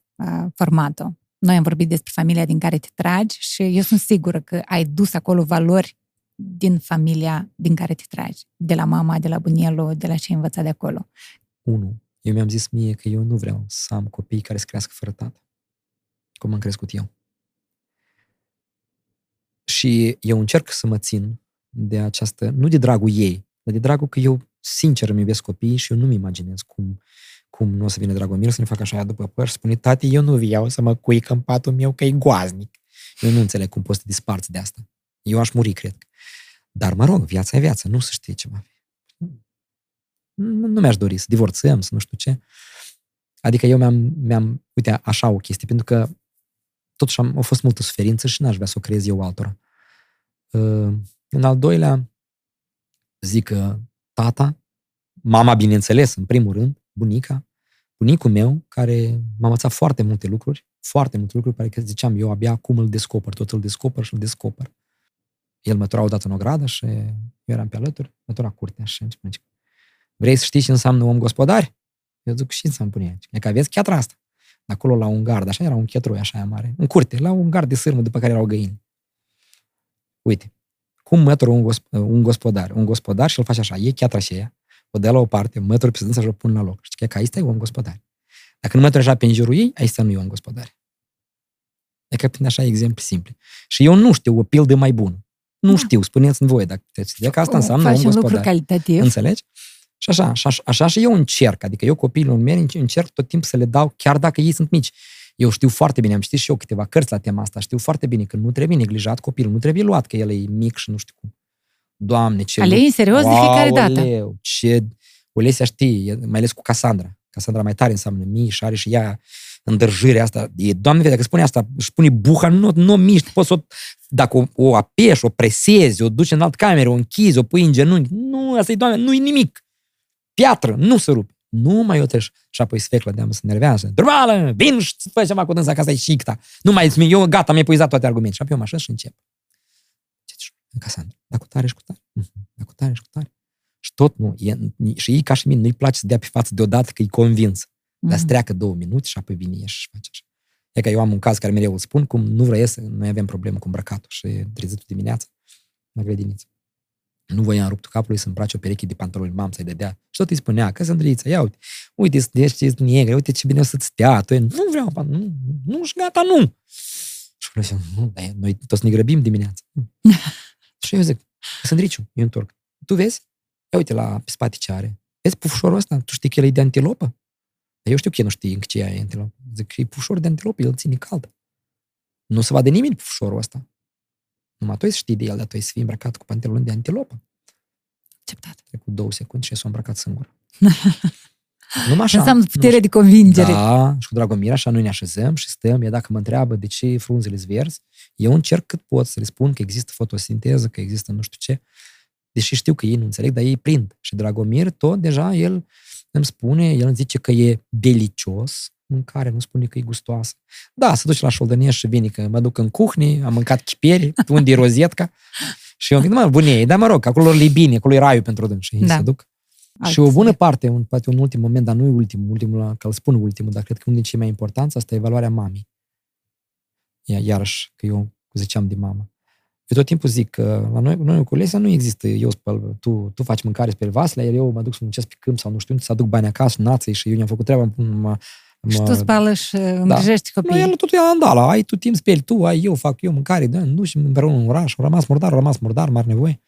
format-o. Noi am vorbit despre familia din care te tragi și eu sunt sigură că ai dus acolo valori din familia din care te tragi. De la mama, de la bunelul, de la ce ai învățat de acolo. Unu, eu mi-am zis mie că eu nu vreau să am copii care să crească fără tată. Cum am crescut eu. Și eu încerc să mă țin de această, nu de dragul ei, dar de dragul că eu sincer îmi iubesc copiii și eu nu-mi imaginez cum, cum nu o să vină Dragomir să ne facă așa după păr și spune, tati, eu nu vreau să mă cuic în patul meu că e goaznic. Eu nu înțeleg cum poți să te disparți de asta. Eu aș muri, cred. Dar, mă rog, viața e viață, nu să știi ce va fi. Nu, nu mi-aș dori să divorțăm, să nu știu ce. Adică eu mi-am, mi-am, uite, așa o chestie, pentru că totuși am, a fost multă suferință și n-aș vrea să o creez eu altora. Uh, În al doilea, zic că tata, mama, bineînțeles, în primul rând, bunica, bunicul meu, care m-a învățat foarte multe lucruri, foarte multe lucruri, pe care ziceam, eu abia acum îl descoper, tot îl descoper și îl descoper. El mă tura odată în ogradă și eu eram pe alături, mă tura curtea și îmi spune, vrei să știi ce înseamnă om gospodar? Eu zic, și înseamnă pune aici. E că aveți chiatra asta. De acolo la un gard, așa era un chetroi așa mare, în curte, la un gard de sârmă după care erau găini. Uite, cum mătură un, gosp- un gospodar? Un gospodar și îl face așa, e chiatra aceea, o dea la o parte, mătură pe sădânța și o pun la loc. Știi că aici e om gospodar. Dacă nu mătură așa pe în jurul ei, aici nu e om gospodar. E că prin așa exemple simple. Și eu nu știu o pildă mai bună. Nu Da. știu, spuneți-mi voi dacă puteți. De că asta înseamnă Faci om un lucru gospodar. calitativ. Înțelegi? Și așa, așa, așa și eu încerc. Adică eu copiilor mei încerc tot timpul să le dau, chiar dacă ei sunt mici. Eu știu foarte bine, am citit și eu câteva cărți la tema asta, știu foarte bine că nu trebuie neglijat copilul, nu trebuie luat că el e mic și nu știu cum. Doamne, ce... Alei în serios de fiecare dată. Aoleu, ce... Olesia știe, mai ales cu Casandra. Casandra mai tare înseamnă mii și are și ea îndrăjirea asta. E, Doamne, vede, dacă spune asta, își pune buha, nu, nu o miști, poți să o, dacă o, o apeși, o presezi, o duci în alt cameră, o închizi, o pui în genunchi. Nu, asta e, Doamne, nu-i nimic. Piatră, nu se rupe. Nu mai o treci. Și apoi sfeclă de să nervează. Durmală, vin și fă ceva cu dânsa, că asta e șicta. Nu mai, eu gata, mi-ai puizat toate argumente. Și apoi eu mă și încep. Casandra, dacă cu tare și cu tare. Mhm. Dacă cu tare și cu tare. Și tot nu. E, și ei, ca și mine, nu-i place să dea pe față deodată că e convins. Dar să mhm. treacă două minute și apoi vine și face așa. E că eu am un caz care mereu îl spun, cum nu vrea să, noi avem probleme cu îmbrăcatul și trezitul dimineața la grădiniță. Nu voia în ruptul capului să îmbrace o pereche de pantaloni, mam să-i dădea. Și tot îi spunea, că Sandrița, ia uite, uite, ești, ești negre, uite ce bine o să-ți stea, tu, nu vreau, nu, nu, și gata, nu. Și eu zic, nu, dar noi toți ne grăbim dimineața. și eu zic, Sandriciu, eu întorc. Tu vezi? Ia uite la pe spate ce are. Vezi pufușorul ăsta? Tu știi că el e de antilopă? Dar eu știu că el nu știe încă ce e antilopă. Zic că e pufușor de antilopă, el ține cald. Nu se vadă nimeni pufușorul ăsta. Numai tu știi de el, dar tu să fii îmbrăcat cu pantaloni de antilopă. Acceptat. Trecut două secunde și s-a îmbrăcat singur. Numai așa. Înseamnă putere de convingere. Da, și cu Dragomir așa noi ne așezăm și stăm. Ea dacă mă întreabă de ce frunzele verzi, eu încerc cât pot să le spun că există fotosinteză, că există nu știu ce. Deși știu că ei nu înțeleg, dar ei prind. Și Dragomir tot deja el îmi spune, el îmi zice că e delicios, mâncare, nu spune că e gustoasă. Da, se duce la șoldănie și vine că mă duc în cuhni, am mâncat chiperi, unde e rozetka. Și eu zic, mă, bunie, dar mă rog, acolo e bine, acolo e raiul pentru dâns. Și ei da. se duc. Alt și o bună parte, un, poate un ultim moment, dar nu e ultimul, ultimul, că îl spun ultimul, dar cred că unul din cei mai importanți, asta e evaluarea mamei. Ia, iarăși, că eu ziceam de mamă. Eu tot timpul zic că la noi, noi cu Lesia nu există eu spăl, tu, tu faci mâncare spre vasele, iar eu mă duc să muncesc pe câmp sau nu știu, să aduc bani acasă, nații și eu ne-am făcut treaba, mă, mă, și tu spală și da. îngrijești copiii. Nu, el totul e andala. Ai tu timp speli tu, ai eu, fac eu mâncare, da, nu și împreună în oraș. Au rămas murdar, au rămas murdar, mare nevoie.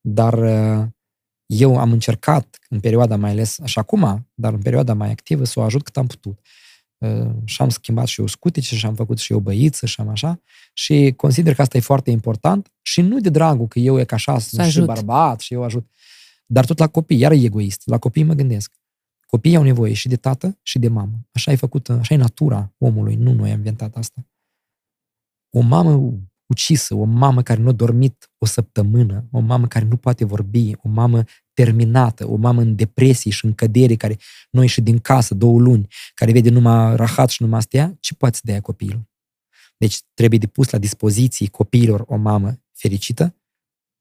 Dar uh, eu am încercat în perioada mai ales, așa acum, dar în perioada mai activă, să o ajut cât am putut. Uh, și am schimbat și eu scutice și am făcut și eu băiță și am așa. Și consider că asta e foarte important și nu de dragul că eu e ca așa, sunt și bărbat și eu ajut. Dar tot la copii, iar e egoist. La copii mă gândesc. Copiii au nevoie și de tată și de mamă. Așa e făcută, așa e natura omului, nu noi am inventat asta. O mamă ucisă, o mamă care nu a dormit o săptămână, o mamă care nu poate vorbi, o mamă terminată, o mamă în depresie și în cădere, care noi și din casă două luni, care vede numai rahat și numai astea, ce poate să dea copilul? Deci trebuie de pus la dispoziție copiilor o mamă fericită,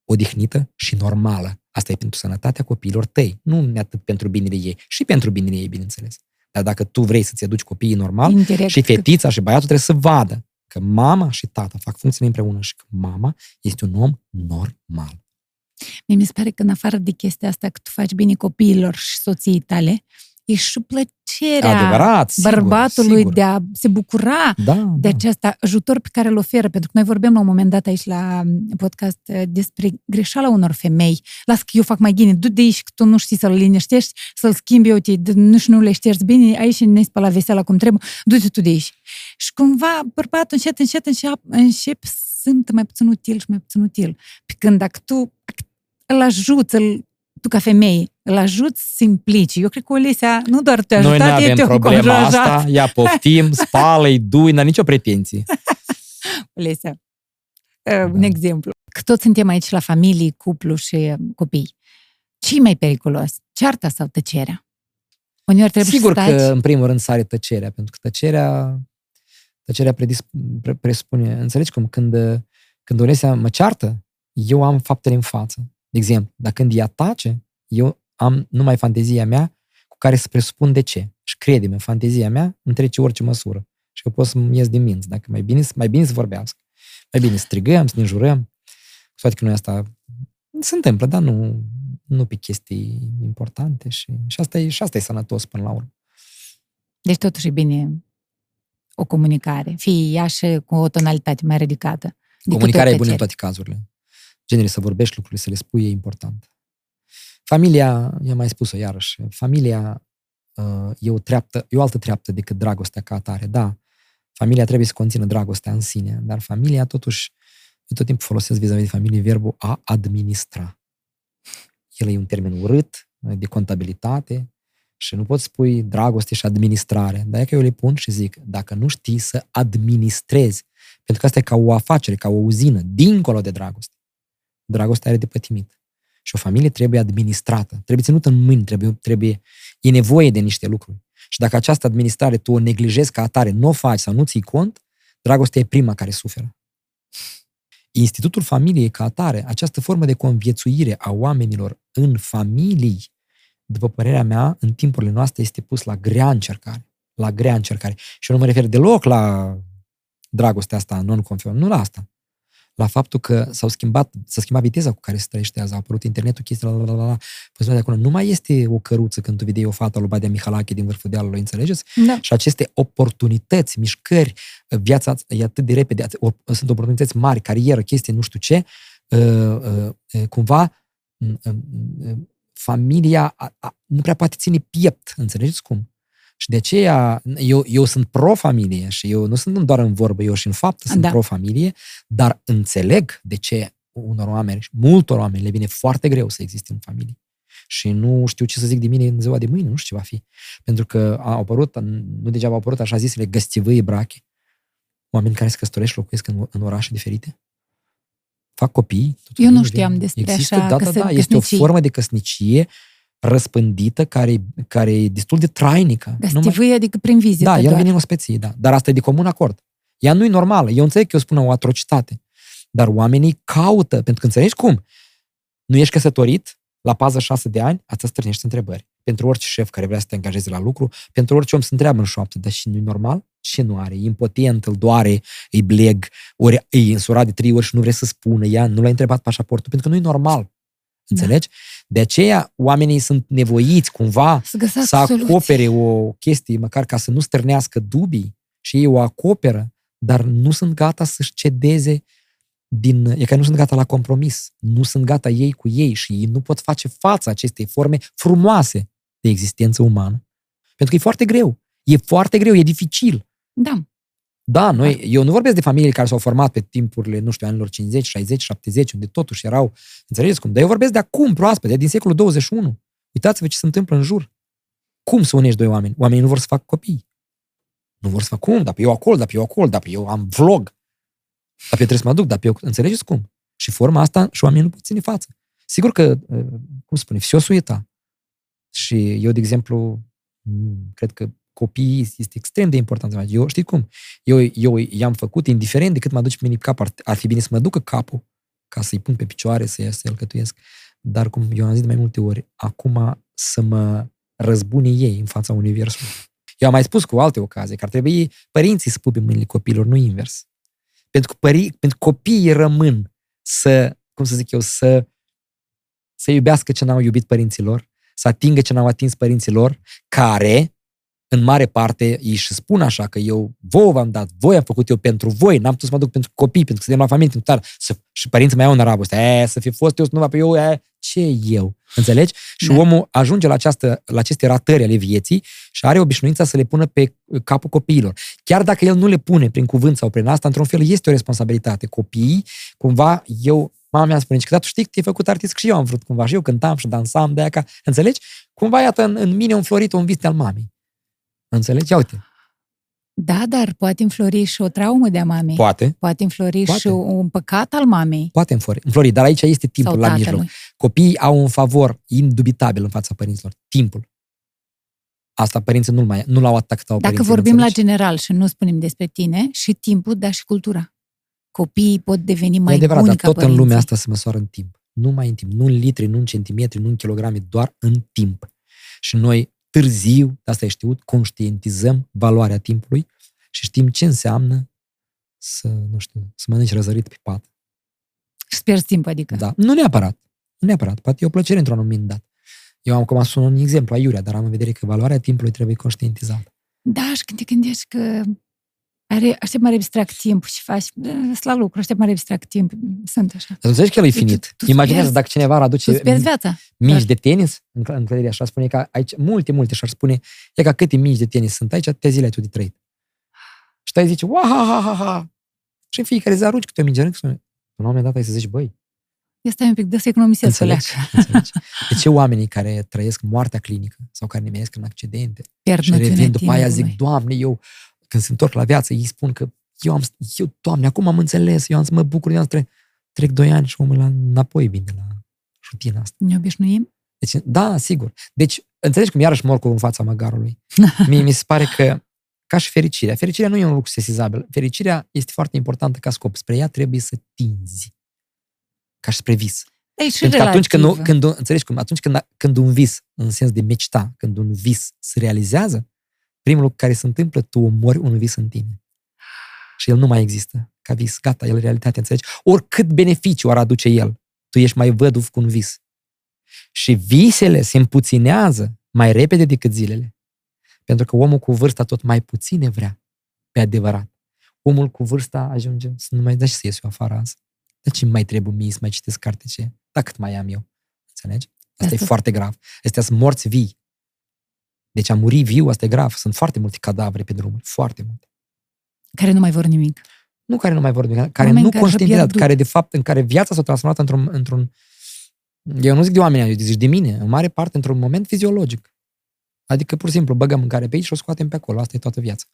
odihnită și normală. Asta e pentru sănătatea copiilor tăi, nu atât pentru binele ei, și pentru binele ei, bineînțeles. Dar dacă tu vrei să-ți aduci copiii normal, Indirect. și fetița și băiatul trebuie să vadă că mama și tata fac funcțiile împreună și că mama este un om normal. Mie mi se pare că în afară de chestia asta că tu faci bine copiilor și soției tale, e și plăcerea Adevărat, sigur, bărbatului sigur. de a se bucura da, de da. acest ajutor pe care îl oferă. Pentru că noi vorbim la un moment dat aici la podcast eh, despre greșeala unor femei. Las că eu fac mai bine, du de aici că tu nu știi să-l liniștești, să-l schimbi, uite, nu și nu le ștergi bine, aici ne spăla vesela cum trebuie, du-te tu de aici. Și cumva bărbatul încet, încet, încet începe să sunt mai puțin util și mai puțin util. Pe când dacă tu îl ajuți, îl tu ca femeie îl ajuți să implici. Eu cred că Olesea nu doar te ajută, Noi nu avem problema asta, ea poftim, spală-i, dui, n nicio pretenție. Olesea, da. un exemplu. Că toți suntem aici la familie, cuplu și uh, copii. ce mai periculos? Cearta sau tăcerea? Uneori trebuie Sigur să că, în primul rând, sare tăcerea, pentru că tăcerea, tăcerea predisp, pre, presupune... Înțelegi cum? Când, când Olesea mă ceartă, eu am faptele în față. De exemplu, dacă când ea tace, eu am numai fantezia mea cu care să presupun de ce. Și crede-mă, fantezia mea îmi trece orice măsură. Și eu pot să-mi ies din minți. Dacă mai bine, mai bine să vorbească. Mai bine să strigăm, să ne jurăm. Cu toate că noi asta se întâmplă, dar nu, nu pe chestii importante și, și, asta e, și asta e sănătos până la urmă. Deci totuși e bine o comunicare, fie ea și cu o tonalitate mai ridicată. Comunicarea e bună în toate cazurile genere să vorbești lucrurile, să le spui, e important. Familia, i-am mai spus-o iarăși, familia uh, e o, treaptă, e o altă treaptă decât dragostea ca atare. Da, familia trebuie să conțină dragostea în sine, dar familia totuși, eu tot timpul folosesc vis-a-vis de familie verbul a administra. El e un termen urât, de contabilitate Și nu poți spui dragoste și administrare. Dar e că eu le pun și zic, dacă nu știi să administrezi, pentru că asta e ca o afacere, ca o uzină, dincolo de dragoste. Dragostea are de pătimit. Și o familie trebuie administrată, trebuie ținută în mâini, trebuie, trebuie, e nevoie de niște lucruri. Și dacă această administrare tu o neglijezi ca atare, nu o faci sau nu ții cont, dragostea e prima care suferă. Institutul familiei ca atare, această formă de conviețuire a oamenilor în familii, după părerea mea, în timpurile noastre este pus la grea încercare. La grea încercare. Și eu nu mă refer deloc la dragostea asta non-conform, nu la asta la faptul că s-au schimbat, s-a schimbat viteza cu care se trăiește azi, a apărut internetul, chestii, la, la, la, la. Păi de acolo nu mai este o căruță când tu vedeai o fată lui Badea Mihalache din vârful dealului, înțelegeți? Da. Și aceste oportunități, mișcări, viața e atât de repede, sunt oportunități mari, carieră, chestii, nu știu ce, ă, ă, ă, cumva familia nu prea poate ține piept, înțelegeți cum? Și de aceea, eu, eu sunt pro-familie și eu nu sunt doar în vorbă, eu și în fapt sunt da. pro-familie, dar înțeleg de ce unor oameni, multor oameni, le vine foarte greu să existe în familie. Și nu știu ce să zic de mine în ziua de mâine, nu știu ce va fi. Pentru că au apărut, nu degeaba au apărut așa zisele găstivăi brache, oameni care se căsătorești, locuiesc în, în orașe diferite, fac copii. Eu nu știam despre Există, așa da, da, da, este o formă de căsnicie răspândită, care, care e destul de trainică. Găstivâie, adică prin vizită Da, el vine în ospeție, da. Dar asta e de comun acord. Ea nu e normală. Eu înțeleg că eu spun o atrocitate. Dar oamenii caută, pentru că înțelegi cum? Nu ești căsătorit, la pază șase de ani, asta strânești întrebări. Pentru orice șef care vrea să te angajeze la lucru, pentru orice om se întreabă în șoaptă, dar și nu e normal? Ce nu are? E impotent, îl doare, îi bleg, ori e însurat de trei ori și nu vrea să spună ea, nu l-a întrebat pașaportul, pentru că nu e normal. Înțelegi? Da. De aceea oamenii sunt nevoiți cumva să, să acopere o chestie, măcar ca să nu stârnească dubii și ei o acoperă, dar nu sunt gata să-și cedeze din, e că nu sunt gata la compromis, nu sunt gata ei cu ei și ei nu pot face față acestei forme frumoase de existență umană. Pentru că e foarte greu. E foarte greu, e dificil. Da. Da, noi, eu nu vorbesc de familii care s-au format pe timpurile, nu știu, anilor 50, 60, 70, unde totuși erau, înțelegeți cum? Dar eu vorbesc de acum, proaspăt, din secolul 21. Uitați-vă ce se întâmplă în jur. Cum să unești doi oameni? Oamenii nu vor să facă copii. Nu vor să facă cum? Dar pe eu acolo, dar pe eu acolo, dar pe eu am vlog. Dar pe eu trebuie să mă duc, dar pe eu... Înțelegeți cum? Și forma asta și oamenii nu pot ține față. Sigur că, uh, cum spune, fiosul e ta. Și eu, de exemplu, cred că copiii este extrem de important. Eu, știi cum? Eu, eu i-am făcut, indiferent de cât mă duci pe mine cap, ar, ar fi bine să mă ducă capul ca să-i pun pe picioare, să iasă să-i alcătuiesc. Dar, cum eu am zis de mai multe ori, acum să mă răzbune ei în fața Universului. Eu am mai spus cu alte ocazii că ar trebui părinții să pupe mâinile copiilor, nu invers. Pentru că pări, pentru copiii rămân să, cum să zic eu, să, să iubească ce n-au iubit părinților, să atingă ce n-au atins părinților, care în mare parte ei își spun așa că eu vouă v-am dat, voi am făcut eu pentru voi, n-am putut să mă duc pentru copii, pentru că suntem la familie, pentru tar, să, și părinții mai au în dragoste, e, să fi fost eu, să nu va pe eu, e, ce eu? Înțelegi? Și da. omul ajunge la, această, la aceste ratări ale vieții și are obișnuința să le pună pe capul copiilor. Chiar dacă el nu le pune prin cuvânt sau prin asta, într-un fel este o responsabilitate. Copiii, cumva, eu Mama mea spune, că tu știi că te-ai făcut artist, că și eu am vrut cumva, și eu cântam și dansam de aia, înțelegi? Cumva, iată, în, în mine un florit un vis al mamei. Înțelegi? Uite. Da, dar poate înflori și o traumă de-a mamei. Poate. Poate înflori poate. și un păcat al mamei. Poate înflori, înflori, dar aici este timpul la mijloc. Copiii au un favor indubitabil în fața părinților. Timpul. Asta părinții nu-l mai, nu l-au atacat Dacă părinții, vorbim la general și nu spunem despre tine, și timpul, dar și cultura. Copiii pot deveni mai e adevărat, buni dar tot părinții. în lumea asta se măsoară în timp. Nu mai în timp, nu în litri, nu în centimetri, nu în kilograme, doar în timp. Și noi târziu, asta e știut, conștientizăm valoarea timpului și știm ce înseamnă să, nu știu, să mănânci răzărit pe pat. Și pierzi timp, adică. Da, nu neapărat. Nu neapărat. Poate e o plăcere într-un moment dat. Eu am comas un exemplu aiurea, dar am în vedere că valoarea timpului trebuie conștientizată. Da, și când te gândești că are, aștept mai abstract timp și faci la lucru, aștept mai abstract timp. Sunt așa. Dar înțelegi că el e finit. Tu, tu Imaginează dacă cineva ar aduce viața. mici dar. de tenis în, în clădire, așa spune că aici, multe, multe, și ar spune, e ca câte mici de tenis sunt aici, te zile ai tu de trăit. Și tu zice, wa ha ha ha ha. Și în fiecare zi arunci câte o minge, în un moment dat ai să zici, băi, Ia stai un pic, dă să economisesc să Înțelegi? Înțelegi? De ce oamenii care trăiesc moartea clinică sau care nimeresc în accidente Pierd și noțiunea revin după aia zic, timpului. Doamne, eu când se întorc la viață, ei spun că eu am, eu, Doamne, acum am înțeles, eu am să mă bucur de asta. Trec doi ani și omul ăla înapoi vine la rutina asta. Ne obișnuim? Deci, da, sigur. Deci, înțelegi cum iarăși mor cu în fața măgarului. Mie mi se pare că, ca și fericirea, fericirea nu e un lucru sesizabil. Fericirea este foarte importantă ca scop. Spre ea trebuie să tinzi. Ca și spre vis. E și Pentru că atunci când, nu- relativă. când, înțelegi cum, atunci când, când un vis, în sens de mecișta, când un vis se realizează, primul lucru care se întâmplă, tu omori un vis în tine. Și el nu mai există ca vis. Gata, el e realitate, înțelegi? Oricât beneficiu ar aduce el, tu ești mai văduv cu un vis. Și visele se împuținează mai repede decât zilele. Pentru că omul cu vârsta tot mai puține vrea, pe adevărat. Omul cu vârsta ajunge să nu mai dă și să ies eu afară azi. De ce mai trebuie mie să mai citesc carte ce? Da, cât mai am eu. Înțelegi? Asta e Asta- foarte grav. Astea sunt morți vii. Deci a muri viu, asta e grav. Sunt foarte multe cadavre pe drumuri. Foarte multe. Care nu mai vor nimic. Nu care nu mai vorbim, care Oameni nu care și-au conștientizează, pierdut. care de fapt, în care viața s-a transformat într-un, într-un eu nu zic de oameni, eu zic de mine, în mare parte într-un moment fiziologic. Adică pur și simplu băgăm mâncare pe aici și o scoatem pe acolo. Asta e toată viața.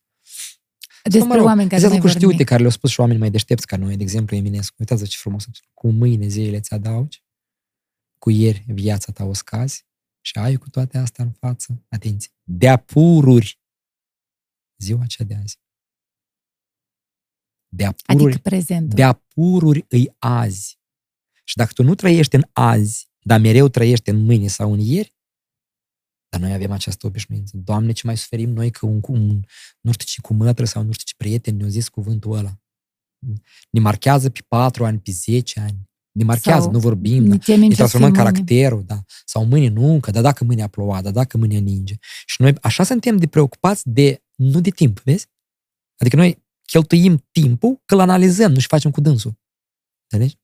Despre Sau, mă rog, oameni care astea nu mai lucruri vor știute nimic. care le-au spus și oameni mai deștepți ca noi, de exemplu Eminescu. Uitați ce frumos. Cu mâine zilele ți adaugi, cu ieri viața ta o scazi și ai cu toate astea în față, atenție, de-a pururi ziua cea de azi. De-a pururi, Adică prezentul. de-a pururi îi azi. Și dacă tu nu trăiești în azi, dar mereu trăiești în mâine sau în ieri, dar noi avem această obișnuință. Doamne, ce mai suferim noi că un, un nu știu ce cu mătră sau nu știu ce prieten ne-a zis cuvântul ăla. Ne marchează pe patru ani, pe 10 ani. Ne marchează, Sau nu vorbim, ne da. temem ne ce transformăm să fie mâine. caracterul, da. Sau mâine nu, că da dacă mâine a plouat, da dacă mâine ninge. Și noi așa suntem de preocupați de, nu de timp, vezi? Adică noi cheltuim timpul că îl analizăm, nu și facem cu dânsul. Înțelegi?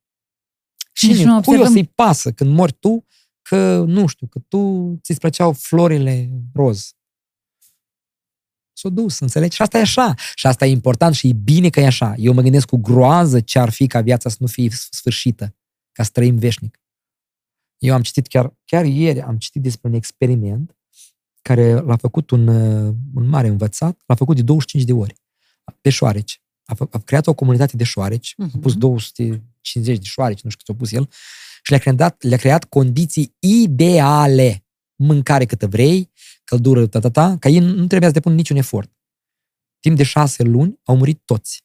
Și Nici cine, nu cui o observăm- să-i pasă când mori tu că, nu știu, că tu ți-ți plăceau florile roz. S-o dus, înțelegi? Și asta e așa. Și asta e important și e bine că e așa. Eu mă gândesc cu groază ce ar fi ca viața să nu fie sfârșită, ca să trăim veșnic. Eu am citit chiar, chiar ieri, am citit despre un experiment care l-a făcut un, uh, un mare învățat, l-a făcut de 25 de ori, pe șoareci. A, fă, a creat o comunitate de șoareci, a pus Mhm. 250 de șoareci, nu știu cât a pus el, și le-a creat, le-a creat condiții ideale. Mâncare câtă vrei, căldură, ta, ta, ta, ca ei nu trebuia să depună niciun efort. Timp de șase luni au murit toți.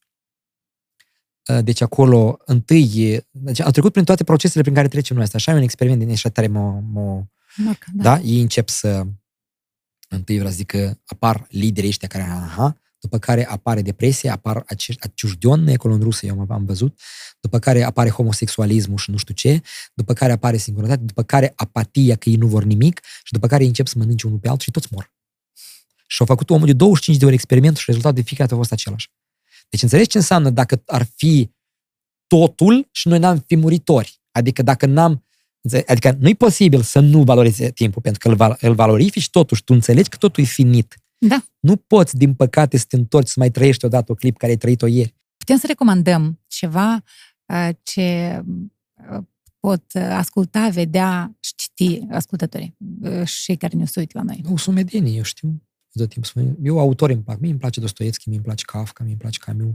Uh, Deci acolo, întâi, deci au trecut prin toate procesele prin care trecem noi. Asta așa e un experiment din așa tare mă, mă, Marca, da. da? Ei încep să, întâi vreau să zic că apar liderii ăștia care, aha, după care apare depresia, apar acești aciușdion, acolo în rusă, eu am- am văzut, după care apare homosexualismul și nu știu ce, după care apare singurătate, după care apatia că ei nu vor nimic și după care ei încep să mănânce unul pe altul și toți mor. Și au făcut omul de 25 de ori experimentul și rezultatul de fiecare dată a fost același. Deci înțelegi ce înseamnă dacă ar fi totul și noi n-am fi muritori. Adică dacă n-am Înțe- Adică nu e posibil să nu valorize timpul, pentru că îl, val- îl valorifici totuși, tu înțelegi că totul e finit. Da. Nu poți, din păcate, să te întorci să mai trăiești odată o clip care ai trăit-o ieri. Putem să recomandăm ceva uh, ce uh, pot uh, asculta, vedea și citi ascultătorii uh, și cei care ne se uită la noi. O sumedenie, eu știu. Tot timpul spun. Eu autori îmi plac. Mie îmi place Dostoevski, mie îmi place Kafka, mie îmi place Camus.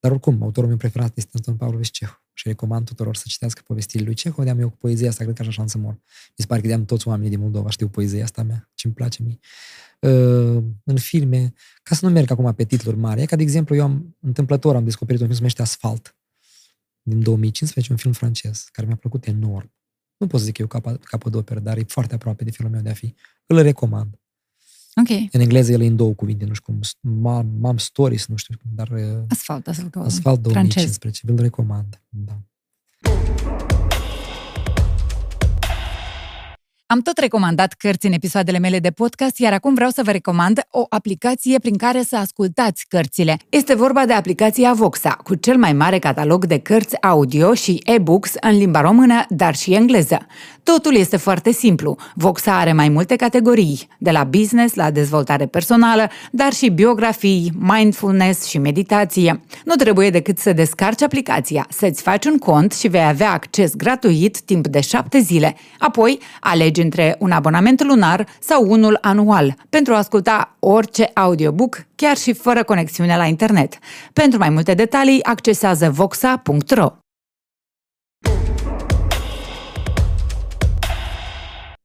Dar oricum, autorul meu preferat este Anton Pavlovich Cehov. Și recomand tuturor să citească povestirile lui Cehov. De-am eu cu poezia asta, cred că așa am să mor. Mi se pare că de-am toți oamenii din Moldova știu poezia asta mea, ce îmi place mie. Uh, în filme, ca să nu merg acum pe titluri mari, e ca de exemplu, eu am întâmplător am descoperit un film se numește Asfalt din 2015, un film francez, care mi-a plăcut enorm. Nu pot să zic eu capa, capodoperă, dar e foarte aproape de filmul meu de a fi. Îl recomand. Ok. În engleză el e în două cuvinte, nu știu cum, Mom, Mom Stories, nu știu cum, dar uh, Asfalt, asfalt. că- Asfalt francez. 2015, vi-l recomand. Da. Am tot recomandat cărți în episoadele mele de podcast, iar acum vreau să vă recomand o aplicație prin care să ascultați cărțile. Este vorba de aplicația Voxa, cu cel mai mare catalog de cărți audio și e-books în limba română, dar și engleză. Totul este foarte simplu. Voxa are mai multe categorii, de la business la dezvoltare personală, dar și biografii, mindfulness și meditație. Nu trebuie decât să descarci aplicația, să-ți faci un cont și vei avea acces gratuit timp de șapte zile. Apoi, alegi între un abonament lunar sau unul anual pentru a asculta orice audiobook, chiar și fără conexiune la internet. Pentru mai multe detalii, accesează voxa.ro.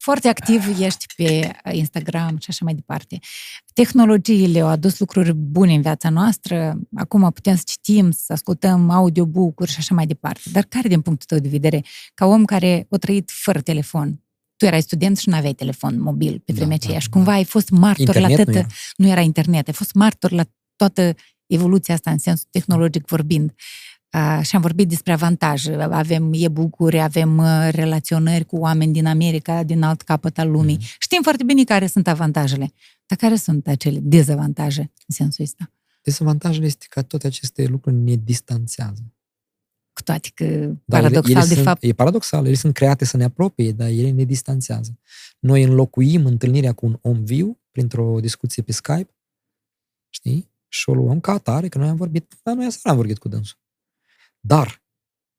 Foarte activ ești pe Instagram și așa mai departe. Tehnologiile au adus lucruri bune în viața noastră. Acum putem să citim, să ascultăm audiobook-uri și așa mai departe. Dar care, din punctul tău de vedere, ca om care a trăit fără telefon, tu erai student și nu aveai telefon mobil pe vremea da, aceea da, și cumva ai fost martor internet la toată... nu Nu, era. era internet, ai fost martor la toată evoluția asta în sens tehnologic vorbind. Uh, și am vorbit despre avantaje. Avem e-book-uri, avem uh, relaționări cu oameni din America, din alt capăt al lumii. Mhm. Știm foarte bine care sunt avantajele. Dar care sunt acele dezavantaje în sensul ăsta? Dezavantajul este că toate aceste lucruri ne distanțează. Cu toate că, Dar paradoxal, ele de sunt, fapt, E paradoxal, ele sunt create să ne apropie, dar ele ne distanțează. Noi înlocuim întâlnirea cu un om viu printr-o discuție pe Skype, știi? Și o luăm ca atare, că noi am vorbit, dar noi aseară am vorbit cu dânsul. Dar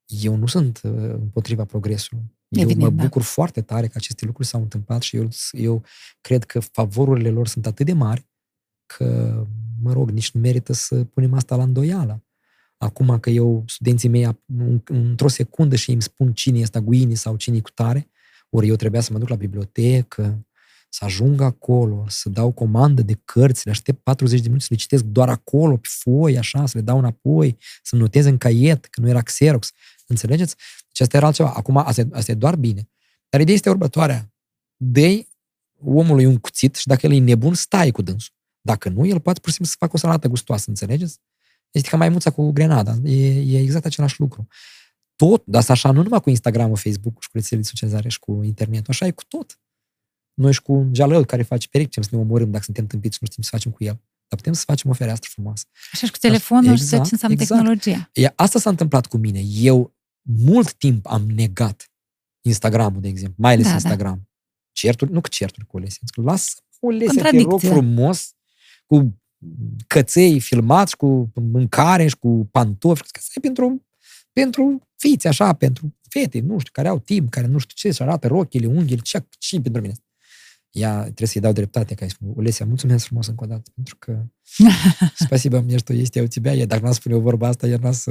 eu nu sunt uh, împotriva progresului. Eu Evident, mă da. bucur foarte tare că aceste lucruri s-au întâmplat și eu, eu cred că favorurile lor sunt atât de mari că, mă rog, nici nu merită să punem asta la îndoială. Acum că eu, studenții mei, în- într-o secundă și îmi spun cine este Guini sau cine e cu tare, ori eu trebuia să mă duc la bibliotecă, să ajung acolo, să dau comandă de cărți, le aștept 40 de minute să le citesc doar acolo, pe foi, așa, să le dau înapoi, să notez în caiet, că nu era Xerox. Înțelegeți? Deci asta era altceva. Acum, asta, e- asta e doar bine. Dar ideea este următoarea. dă omului un cuțit și dacă el e nebun, stai cu dânsul. Dacă nu, el poate pur și simplu să facă o salată gustoasă, înțelegeți? Este ca maimuța cu grenada. E, e exact același lucru. Tot, dar asta așa nu numai cu Instagram, Facebook și cu rețelele de socializare și cu internetul, așa e cu tot. Noi și cu un jalăl care face peric, putem să ne omorâm dacă suntem tâmpiți și nu știm ce să facem cu el. Dar putem să facem o fereastră frumoasă. Așa și cu telefonul și Exact, ce înseamnă exact. tehnologia. E, asta s-a întâmplat cu mine. Eu mult timp am negat Instagramul, de exemplu, mai ales Da, da. Instagram. Certuri, nu că certuri cu Olesia. zic, Lasă Olesia, te rog Contradicție. frumos, cu căței filmați, cu mâncare și cu pantofi. Că asta e pentru, pentru fiți, așa, pentru fete, nu știu, care au timp, care nu știu ce, și arată rochile, unghiile, ce, ce pentru mine. Ea trebuie să-i dau dreptate, că ai spus, Olesia, mulțumesc frumos încă o dată, pentru că Спасибо мне, что есть я у тебя. Я dacă n-am spune o vorba asta, el n-a să,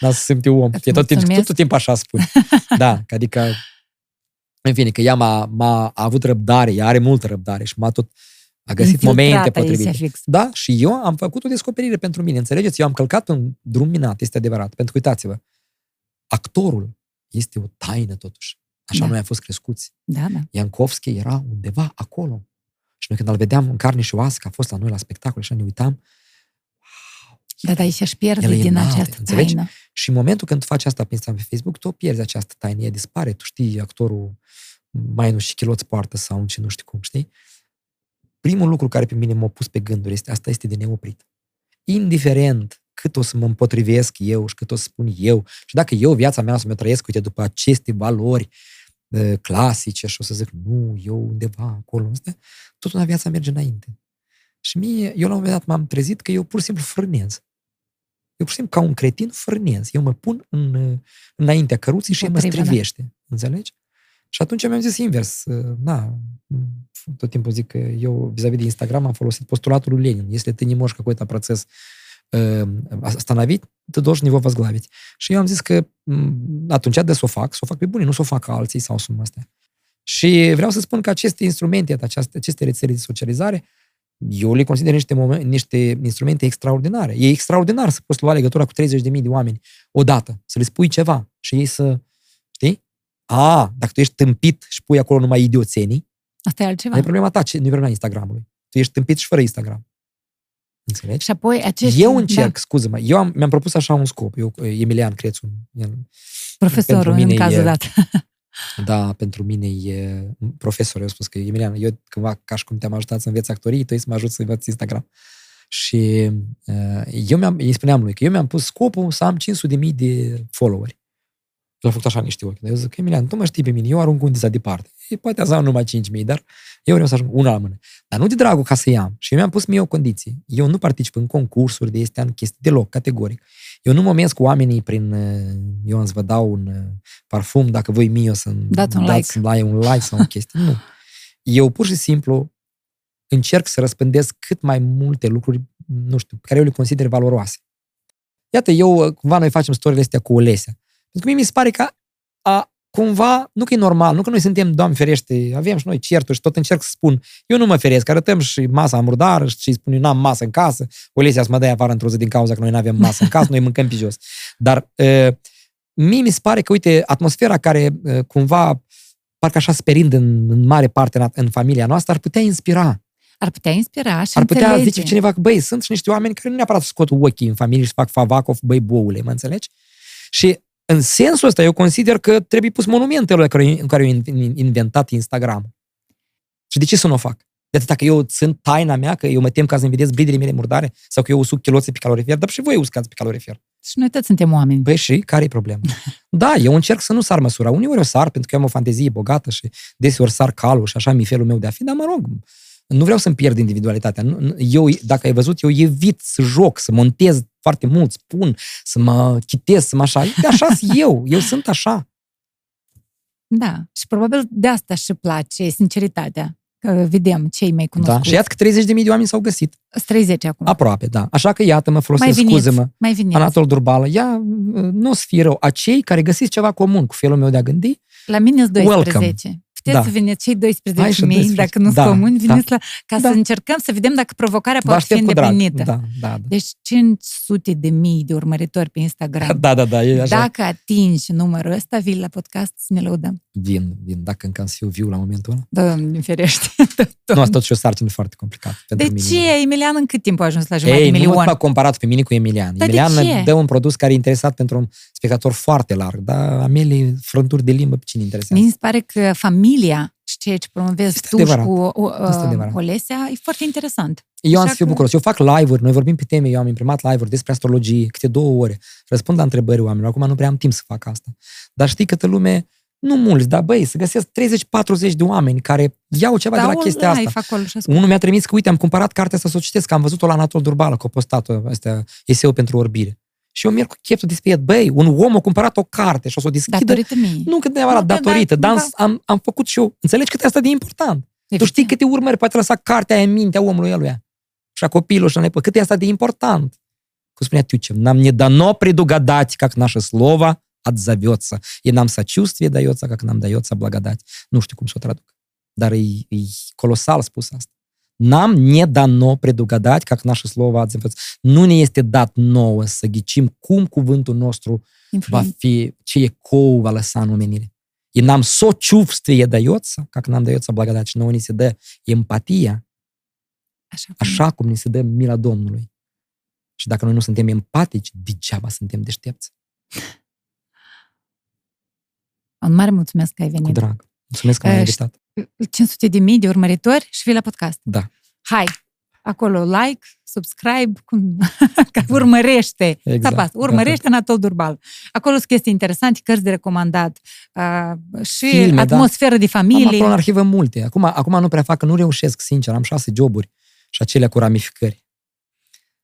n-a să simte om. Îți E tot, timp, mulțumesc. tot, timpul așa spune. Da, că adică, în fine, că ea m-a, m-a a avut răbdare, ea are multă răbdare și m-a tot, a găsit momente Infiltrată este potrivite. fix. Da, și eu am făcut o descoperire pentru mine. Înțelegeți? Eu am călcat în drum minat, este adevărat. Pentru că, uitați-vă, actorul este o taină totuși. Așa Da. noi am fost crescuți. Da, da. Iancovski era undeva acolo. Și noi când îl vedeam în carne și oasă, că a fost la noi la spectacol și ne uitam, Dar aici își pierde El e din înalt, această înțelegi? taină. Și în momentul când tu faci asta pe Instagram, pe Facebook, tu o pierzi această taină, ea dispare, tu știi actorul mai nu știu chiloți poartă sau în ce nu știu cum, știi? Primul lucru care pe mine m-a pus pe gânduri este asta este de neoprit. Indiferent cât o să mă împotrivesc eu și cât o să spun eu și dacă eu viața mea o să mă trăiesc, uite, după aceste valori uh, clasice și o să zic, nu, eu undeva acolo, ăsta, totuna viața merge înainte. Și mie, eu la un moment dat m-am trezit că eu pur și simplu frânez. Eu pur și simplu, ca un cretin, frânez. Eu mă pun în, uh, înaintea căruții și el mă Potrivă, da. strivește. Înțelegi? Și atunci mi-am zis invers. uh, Na, tot timpul zic că eu, vis-a-vis de Instagram, am folosit postulatul lui Lenin. Если ты не можешь какой-то процесс uh, остановить, ты должен его возглавить. Și eu am zis că m, atunci de să o fac, să o fac pe bune, nu să o fac alții sau să astea. Și vreau să spun că aceste instrumente, aceste, aceste rețele de socializare, eu le consider niște, momen, niște instrumente extraordinare. E extraordinar să poți lua legătura cu 30.000 de oameni odată, să le spui ceva și ei să, știi? a, dacă tu ești tâmpit și pui acolo numai idioțenii, Asta e altceva. nu e problema ta, ce- nu e problema Instagramului. Tu ești tâmpit și fără Instagram. Înțelegi? Și apoi acești... Eu încerc, Da, scuză-mă, eu am, mi-am propus așa un scop. Eu, Emilian Crețu, el, profesorul, pentru mine în cazul e- dat. Da, pentru mine e... Profesor, eu spus că, Emilian, eu cândva, ca și cum te-am ajutat să înveți actorii, tu să mă ajut să învăț Instagram. Și uh, eu mi-am, îi spuneam lui că eu mi-am pus scopul să am 500 de mii de followeri. El a făcut așa niște ochi. Eu zic, Emilian, tu mă știi pe mine, eu arunc undița departe. E, poate să am numai 5.000, dar eu vreau să ajung una la mână. Dar nu de dragul ca să iau. Și eu mi-am pus mie o condiție. Eu nu particip în concursuri de astea, în chestii deloc, categoric. Eu nu mă mesc cu oamenii prin, uh, eu am să vă dau un uh, parfum, dacă voi mie o să-mi dați un dați like. un like sau o chestie. Nu. Eu pur și simplu încerc să răspândesc cât mai multe lucruri, nu știu, pe care eu le consider valoroase. Iată, eu, uh, cumva, noi facem storile astea cu Olesea. Pentru că mie mi se pare că a, cumva, nu că e normal, nu că noi suntem, Doamne ferește, avem și noi certuri și tot încerc să spun, eu nu mă feresc, arătăm și masa murdară și îi spun, eu n-am masă în casă, Olesia să mă dai afară într-o zi din cauza că noi nu avem masă în casă, noi mâncăm pe jos. Dar uh, mie mi se pare că, uite, atmosfera care uh, cumva, parcă așa sperind în, în mare parte în, în familia noastră, ar putea inspira. Ar putea inspira și Ar putea înțelege. zice cineva că, băi, sunt și niște oameni care nu neapărat scot ochii în familie și fac favacov, băi, boule, mă înțelegi? Și în sensul ăsta, eu consider că trebuie pus monumentele care, în care au inventat Instagram. Și de ce să nu o fac? De atât că eu sunt taina mea, că eu mă tem ca să-mi vedeți bridele mele murdare sau că eu usuc chiloțe pe calorifer, dar și voi uscați pe calorifer. Și noi toți suntem oameni. Păi și care e problema? da, eu încerc să nu sar măsura. Uneori o sar pentru că am o fantezie bogată și deseori sar calul și așa mi felul meu de a fi, dar mă rog, nu vreau să-mi pierd individualitatea. Eu, dacă ai văzut, eu evit să joc, să montez foarte mult, spun, să mă chitez, să mă așa. Așa sunt eu. Eu sunt așa. Da. Și probabil de asta și place sinceritatea. Că vedem cei mai cunoscuți. Da. Și iată că 30.000 de oameni s-au găsit. 30 acum. Aproape, da. Așa că iată, mă folosesc, mai scuză-mă. Mai veniți. Anatol Durbală, ia, nu o să fie rău. Acei care găsiți ceva comun cu felul meu de a gândi, La mine 12. Welcome puteți Da. să veniți cei 12 Hai și mei, 12. dacă nu sunt Da, comuni, da. veniți la, ca Da. să încercăm să vedem dacă provocarea vă poate fi aștept cu drag. îndeplinită. Da, da, da. Deci 500 de mii de urmăritori pe Instagram. Da, da, da, e așa. Dacă atingi numărul ăsta, vii la podcast să ne lăudăm. Vin, vin, dacă încă am să fiu viu la momentul ăla. Doamne ferește. Nu, asta tot și o sarcină foarte complicată pentru De mine. ce? Emilian în cât timp a ajuns la jumătate Ei, de nu milion? m-a comparat pe mine cu Emilian. Dar de Emilian ce? dă un produs care e interesat pentru un spectator foarte larg, dar amele frânturi de limbă pe cine interesează? Mi se pare că familia și ceea ce promovezi Este tu și adevărat. cu o, Este uh, adevărat. Olesea e foarte interesant. Eu am Așa să fiu că- bucuros. Eu fac live-uri, noi vorbim pe teme, eu am imprimat live-uri despre astrologie, câte două ore. Răspund la întrebări oamenilor. Acum nu prea am timp să fac asta. Dar știi câtă lume, nu mulți, dar băi, să găsesc 30-40 de oameni care iau ceva de la chestia asta. live acolo și ascult. Unul mi-a trimis că, uite, am cumpărat cartea asta să o citesc, că am văzut-o la Anatol Durbală, că a postat-o, astea, eseu pentru orbire. Și eu merg cu cheftul despre el, băi, un om a cumpărat o carte și o să o deschidă. Datorită mie. Nu că neapărat Nu, da, datorită, da, dar da. am, am făcut și eu. Înțelegi cât e asta de important? Tu Evident. știi câte urmări poate lăsa cartea aia în mintea omului eluia. Și a copilul și a nepă. Cât e asta de important? Cum spunea Тютчев, нам не дано предугадать, как наше слово отзовется. И нам сочувствие дается, как нам дается благодать. Nu știu cum să o traduc. Dar e, e colosal spus asta. Нам не дано предугадать, как наше слово отзовется. Nu ne este dat nouă să ghicim cum cuvântul nostru va Influen- fi, ce ecou va lăsa în omenire. И нам сочувствие дается, как нам дается благодать, și nouă ni se dă empatia, Așa, cum- așa cum ni se dă mila Domnului. Și dacă noi nu suntem empatici, degeaba suntem deștepți. Un mare mulțumesc că ai Cu venit. drag. Mulțumesc că m-ai Eh, invitat. 500 de mii de urmăritori și vii la podcast. Da. Hai! Acolo like, subscribe, cum... ca urmărește. Exact, Exact. Urmărește Anatol Durbal. Acolo sunt chestii interesante, cărți de recomandat uh, și Filme, da. atmosferă de Am familie. acolo în arhivă multe. Acum, acum nu prea fac, că nu reușesc, sincer. Am șase joburi și acelea cu ramificări.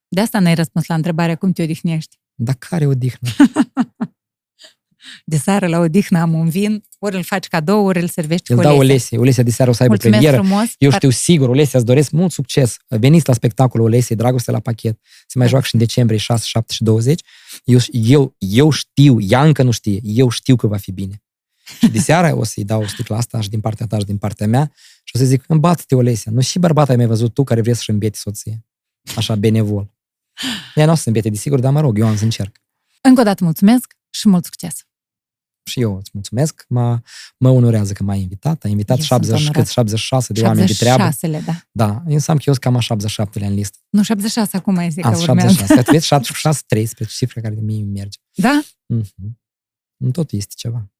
De asta n-ai răspuns la întrebarea cum te odihnești. Dar care odihnă? De seară la odihnă am un vin, ori îl faci cadou, ori îl servești Îl cu dau Olesia. Olesia. Olesia de seară o să aibă Mulțumesc premieră. frumos. Eu știu sigur, Olesia, îți doresc mult succes. Veniți la spectacolul Olesiei, Dragoste la pachet. Se mai joacă și în decembrie 6, 7 și 20. Eu, eu, eu știu, ea încă nu știe, eu știu că va fi bine. Și de seară o să-i dau sticla asta și din partea ta și din partea mea și o să zic, îmbată-te, Olesia. Nu și bărbat ai mai văzut tu care vrei să-și îmbiete soție. Așa, benevol. Ea nu o să se îmbiete, desigur, dar mă rog, eu am să încerc. Încă o dată mulțumesc și mult succes. Și eu îți mulțumesc. Mă, mă onorează că m-ai invitat. Ai invitat Eu sunt 70, onorat. cât, 76 de oameni de treabă. 76-le, da. Da, eu înseamnă că eu sunt cam a 77-lea în listă. Nu, 76 acum mai zic că Azi urmează. 76. Că vezi, 76, 13, cifra care de mie îmi merge. Da? Mhm. Nu tot este ceva.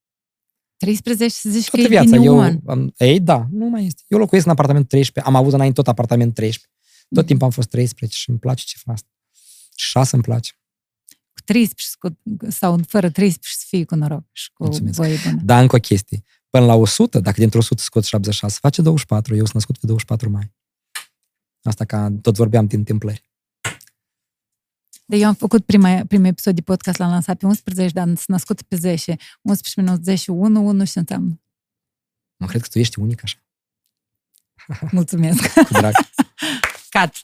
13 să zici Toată că viața. e Eu, Eu... am, ei, da, nu mai este. Eu locuiesc în apartament 13, am avut înainte tot apartament 13. Tot Mhm. timpul am fost 13 și îmi place cifra asta. 6 îmi place. Cu 13 cu, sau fără 13 să fii cu noroc și cu Mulțumesc. voie bună. Dar încă o chestie. Până la 100, dacă dintr-o 100 scot 76, face 24. Eu sunt născut pe 24 mai. Asta ca tot vorbeam din întâmplări. De eu am făcut prima, primul episod de podcast, l-am lansat pe 11, dar sunt născut pe 10. 11 minus 10, 1, 1 și înseamnă. Nu cred că tu ești unic așa. Mulțumesc. Cu drag. Cat.